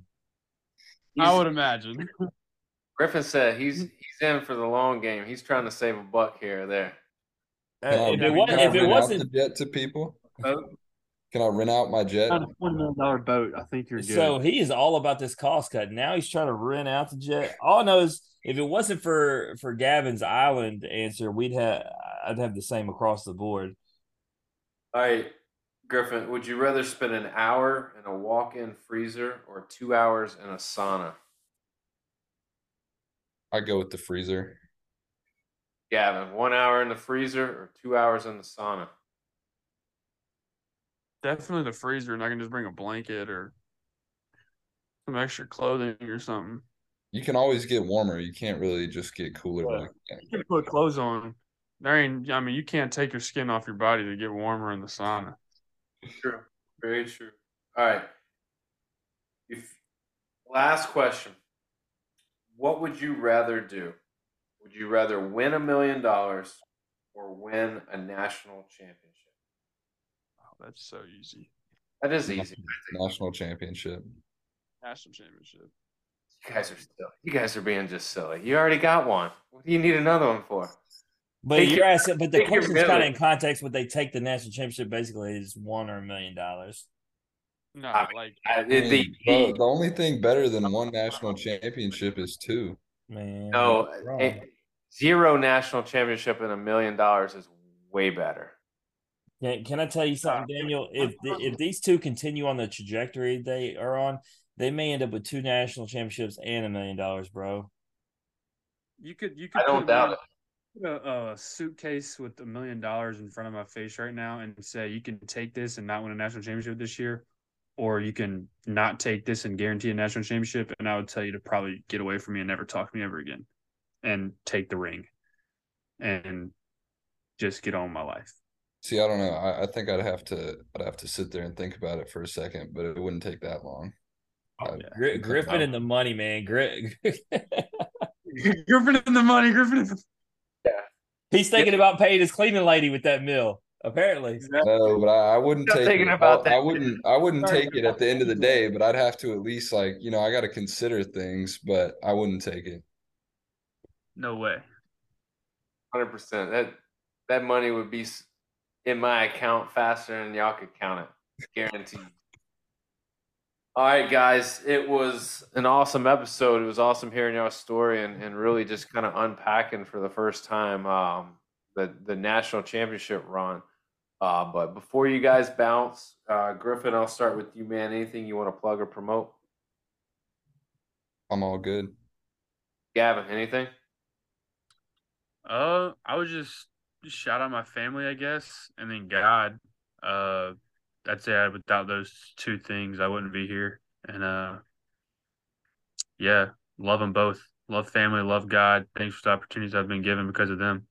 I would imagine. Griffin said he's he's in for the long game. He's trying to save a buck here or there. Uh, if it wasn't, I if it wasn't, jet to people, Boat? can I rent out my jet? On a twenty million dollar boat, I think you're good. so he is all about this cost cut. Now he's trying to rent out the jet. All I know is if it wasn't for for Gavin's island answer, we'd have I'd have the same across the board. All right, Griffin, would you rather spend an hour in a walk-in freezer or two hours in a sauna? I go with the freezer. Gavin, one hour in the freezer or two hours in the sauna? Definitely the freezer, and I can just bring a blanket or some extra clothing or something. You can always get warmer. You can't really just get cooler Yeah. like. You can put clothes on. There ain't. I mean, you can't take your skin off your body to get warmer in the sauna. True. Very true. All right. If, last question. What would you rather do? Would you rather win a million dollars or win a national championship? Oh, that's so easy. That is easy. National championship. National championship. You guys are still. You guys are being just silly. You already got one. What do you need another one for? But Take you're your- asking, but the take your question's kind of in context. Would they take the national championship? Basically, is one or a million dollars. No, I mean, like I, I mean, the, the, the only thing better than one national championship is two. Man, no, a- eh, zero national championship and a million dollars is way better. Can, can I tell you something, uh, Daniel? If the, if these two continue on the trajectory they are on, they may end up with two national championships and a million dollars, bro. you could. You could. I don't doubt me- it. a, a suitcase with a million dollars in front of my face right now and say you can take this and not win a national championship this year, or you can not take this and guarantee a national championship. And I would tell you to probably get away from me and never talk to me ever again, and take the ring, and just get on with my life. See, I don't know. I, I think I'd have to I'd have to sit there and think about it for a second, but it wouldn't take that long. Oh, I- yeah. Griffin and the money, man. Gri- Griffin and the money. Griffin. In the... He's thinking about paying his cleaning lady with that mill. Apparently, No, but I, I wouldn't Still take thinking it. about I, I wouldn't I wouldn't Sorry. take it at the end of the day, but I'd have to at least like, you know, I gotta consider things, but I wouldn't take it. No way. Hundred percent. That that money would be in my account faster than y'all could count it. Guaranteed. All right, guys. It was an awesome episode. It was awesome hearing y'all's story and, and really just kind of unpacking for the first time um, the the national championship run. Uh, but before you guys bounce, uh, Griffin, I'll start with you, man. Anything you want to plug or promote? I'm all good. Gavin, anything? Uh, I would just, just shout out my family, I guess, and then God. Uh, I'd say I, without those two things, I wouldn't be here. And uh, yeah, love them both. Love family, love God. Thanks for the opportunities I've been given because of them.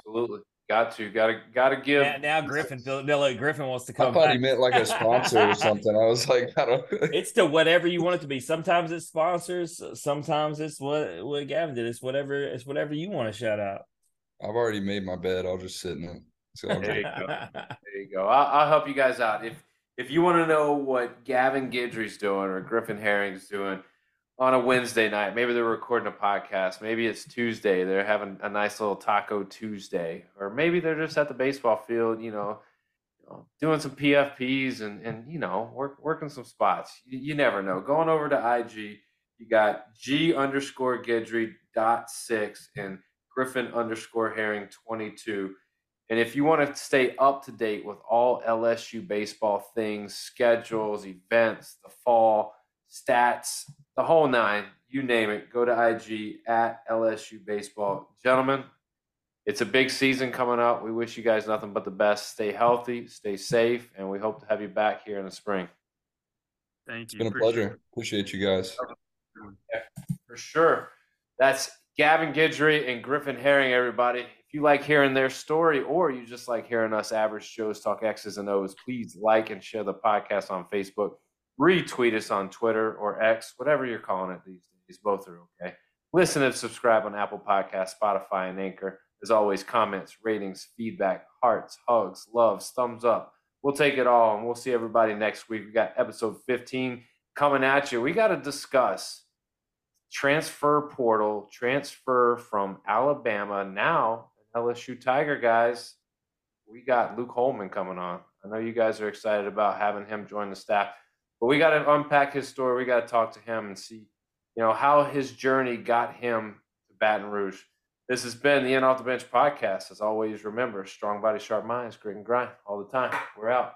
Absolutely. Got to, got to, got to give. Now, now Griffin, feel- no, look, Griffin wants to come. I come. thought back. he meant like a sponsor or something. I was like, I don't. It's to whatever you want it to be. Sometimes it's sponsors. Sometimes it's what what Gavin did. It's whatever. It's whatever you want to shout out. I've already made my bed. I'll just sit in it. So There you go. There you go. I'll, I'll help you guys out. If if you want to know what Gavin Guidry's doing or Griffin Herring's doing on a Wednesday night, maybe they're recording a podcast. Maybe it's Tuesday. They're having a nice little Taco Tuesday, or maybe they're just at the baseball field. You know, doing some PFPs and and you know work, working some spots. You, you never know. Going over to IG, you got G underscore Guidry dot six and Griffin underscore Herring twenty two. And if you want to stay up to date with all LSU baseball things, schedules, events, the fall, stats, the whole nine, you name it, go to IG at LSU Baseball. Gentlemen, it's a big season coming up. We wish you guys nothing but the best. Stay healthy, stay safe, and we hope to have you back here in the spring. Thank It's you. been a Appreciate pleasure. Appreciate you guys. For sure. That's Gavin Guidry and Griffin Herring, everybody. If you like hearing their story or you just like hearing us average Joes talk X's and O's, please like and share the podcast on Facebook. Retweet us on Twitter or X, whatever you're calling it these days. Both are okay. Listen and subscribe on Apple Podcasts, Spotify, and Anchor. As always, comments, ratings, feedback, hearts, hugs, loves, thumbs up. We'll take it all, and we'll see everybody next week. We got episode 15 coming at you. We got to discuss transfer portal, transfer from Alabama. Now, LSU Tiger guys, we got Luke Holman coming on. I know you guys are excited about having him join the staff, but we got to unpack his story. We got to talk to him and see, you know, how his journey got him to Baton Rouge. This has been the In Off the Bench podcast. As always, remember strong body, sharp minds, grit and grind all the time. We're out.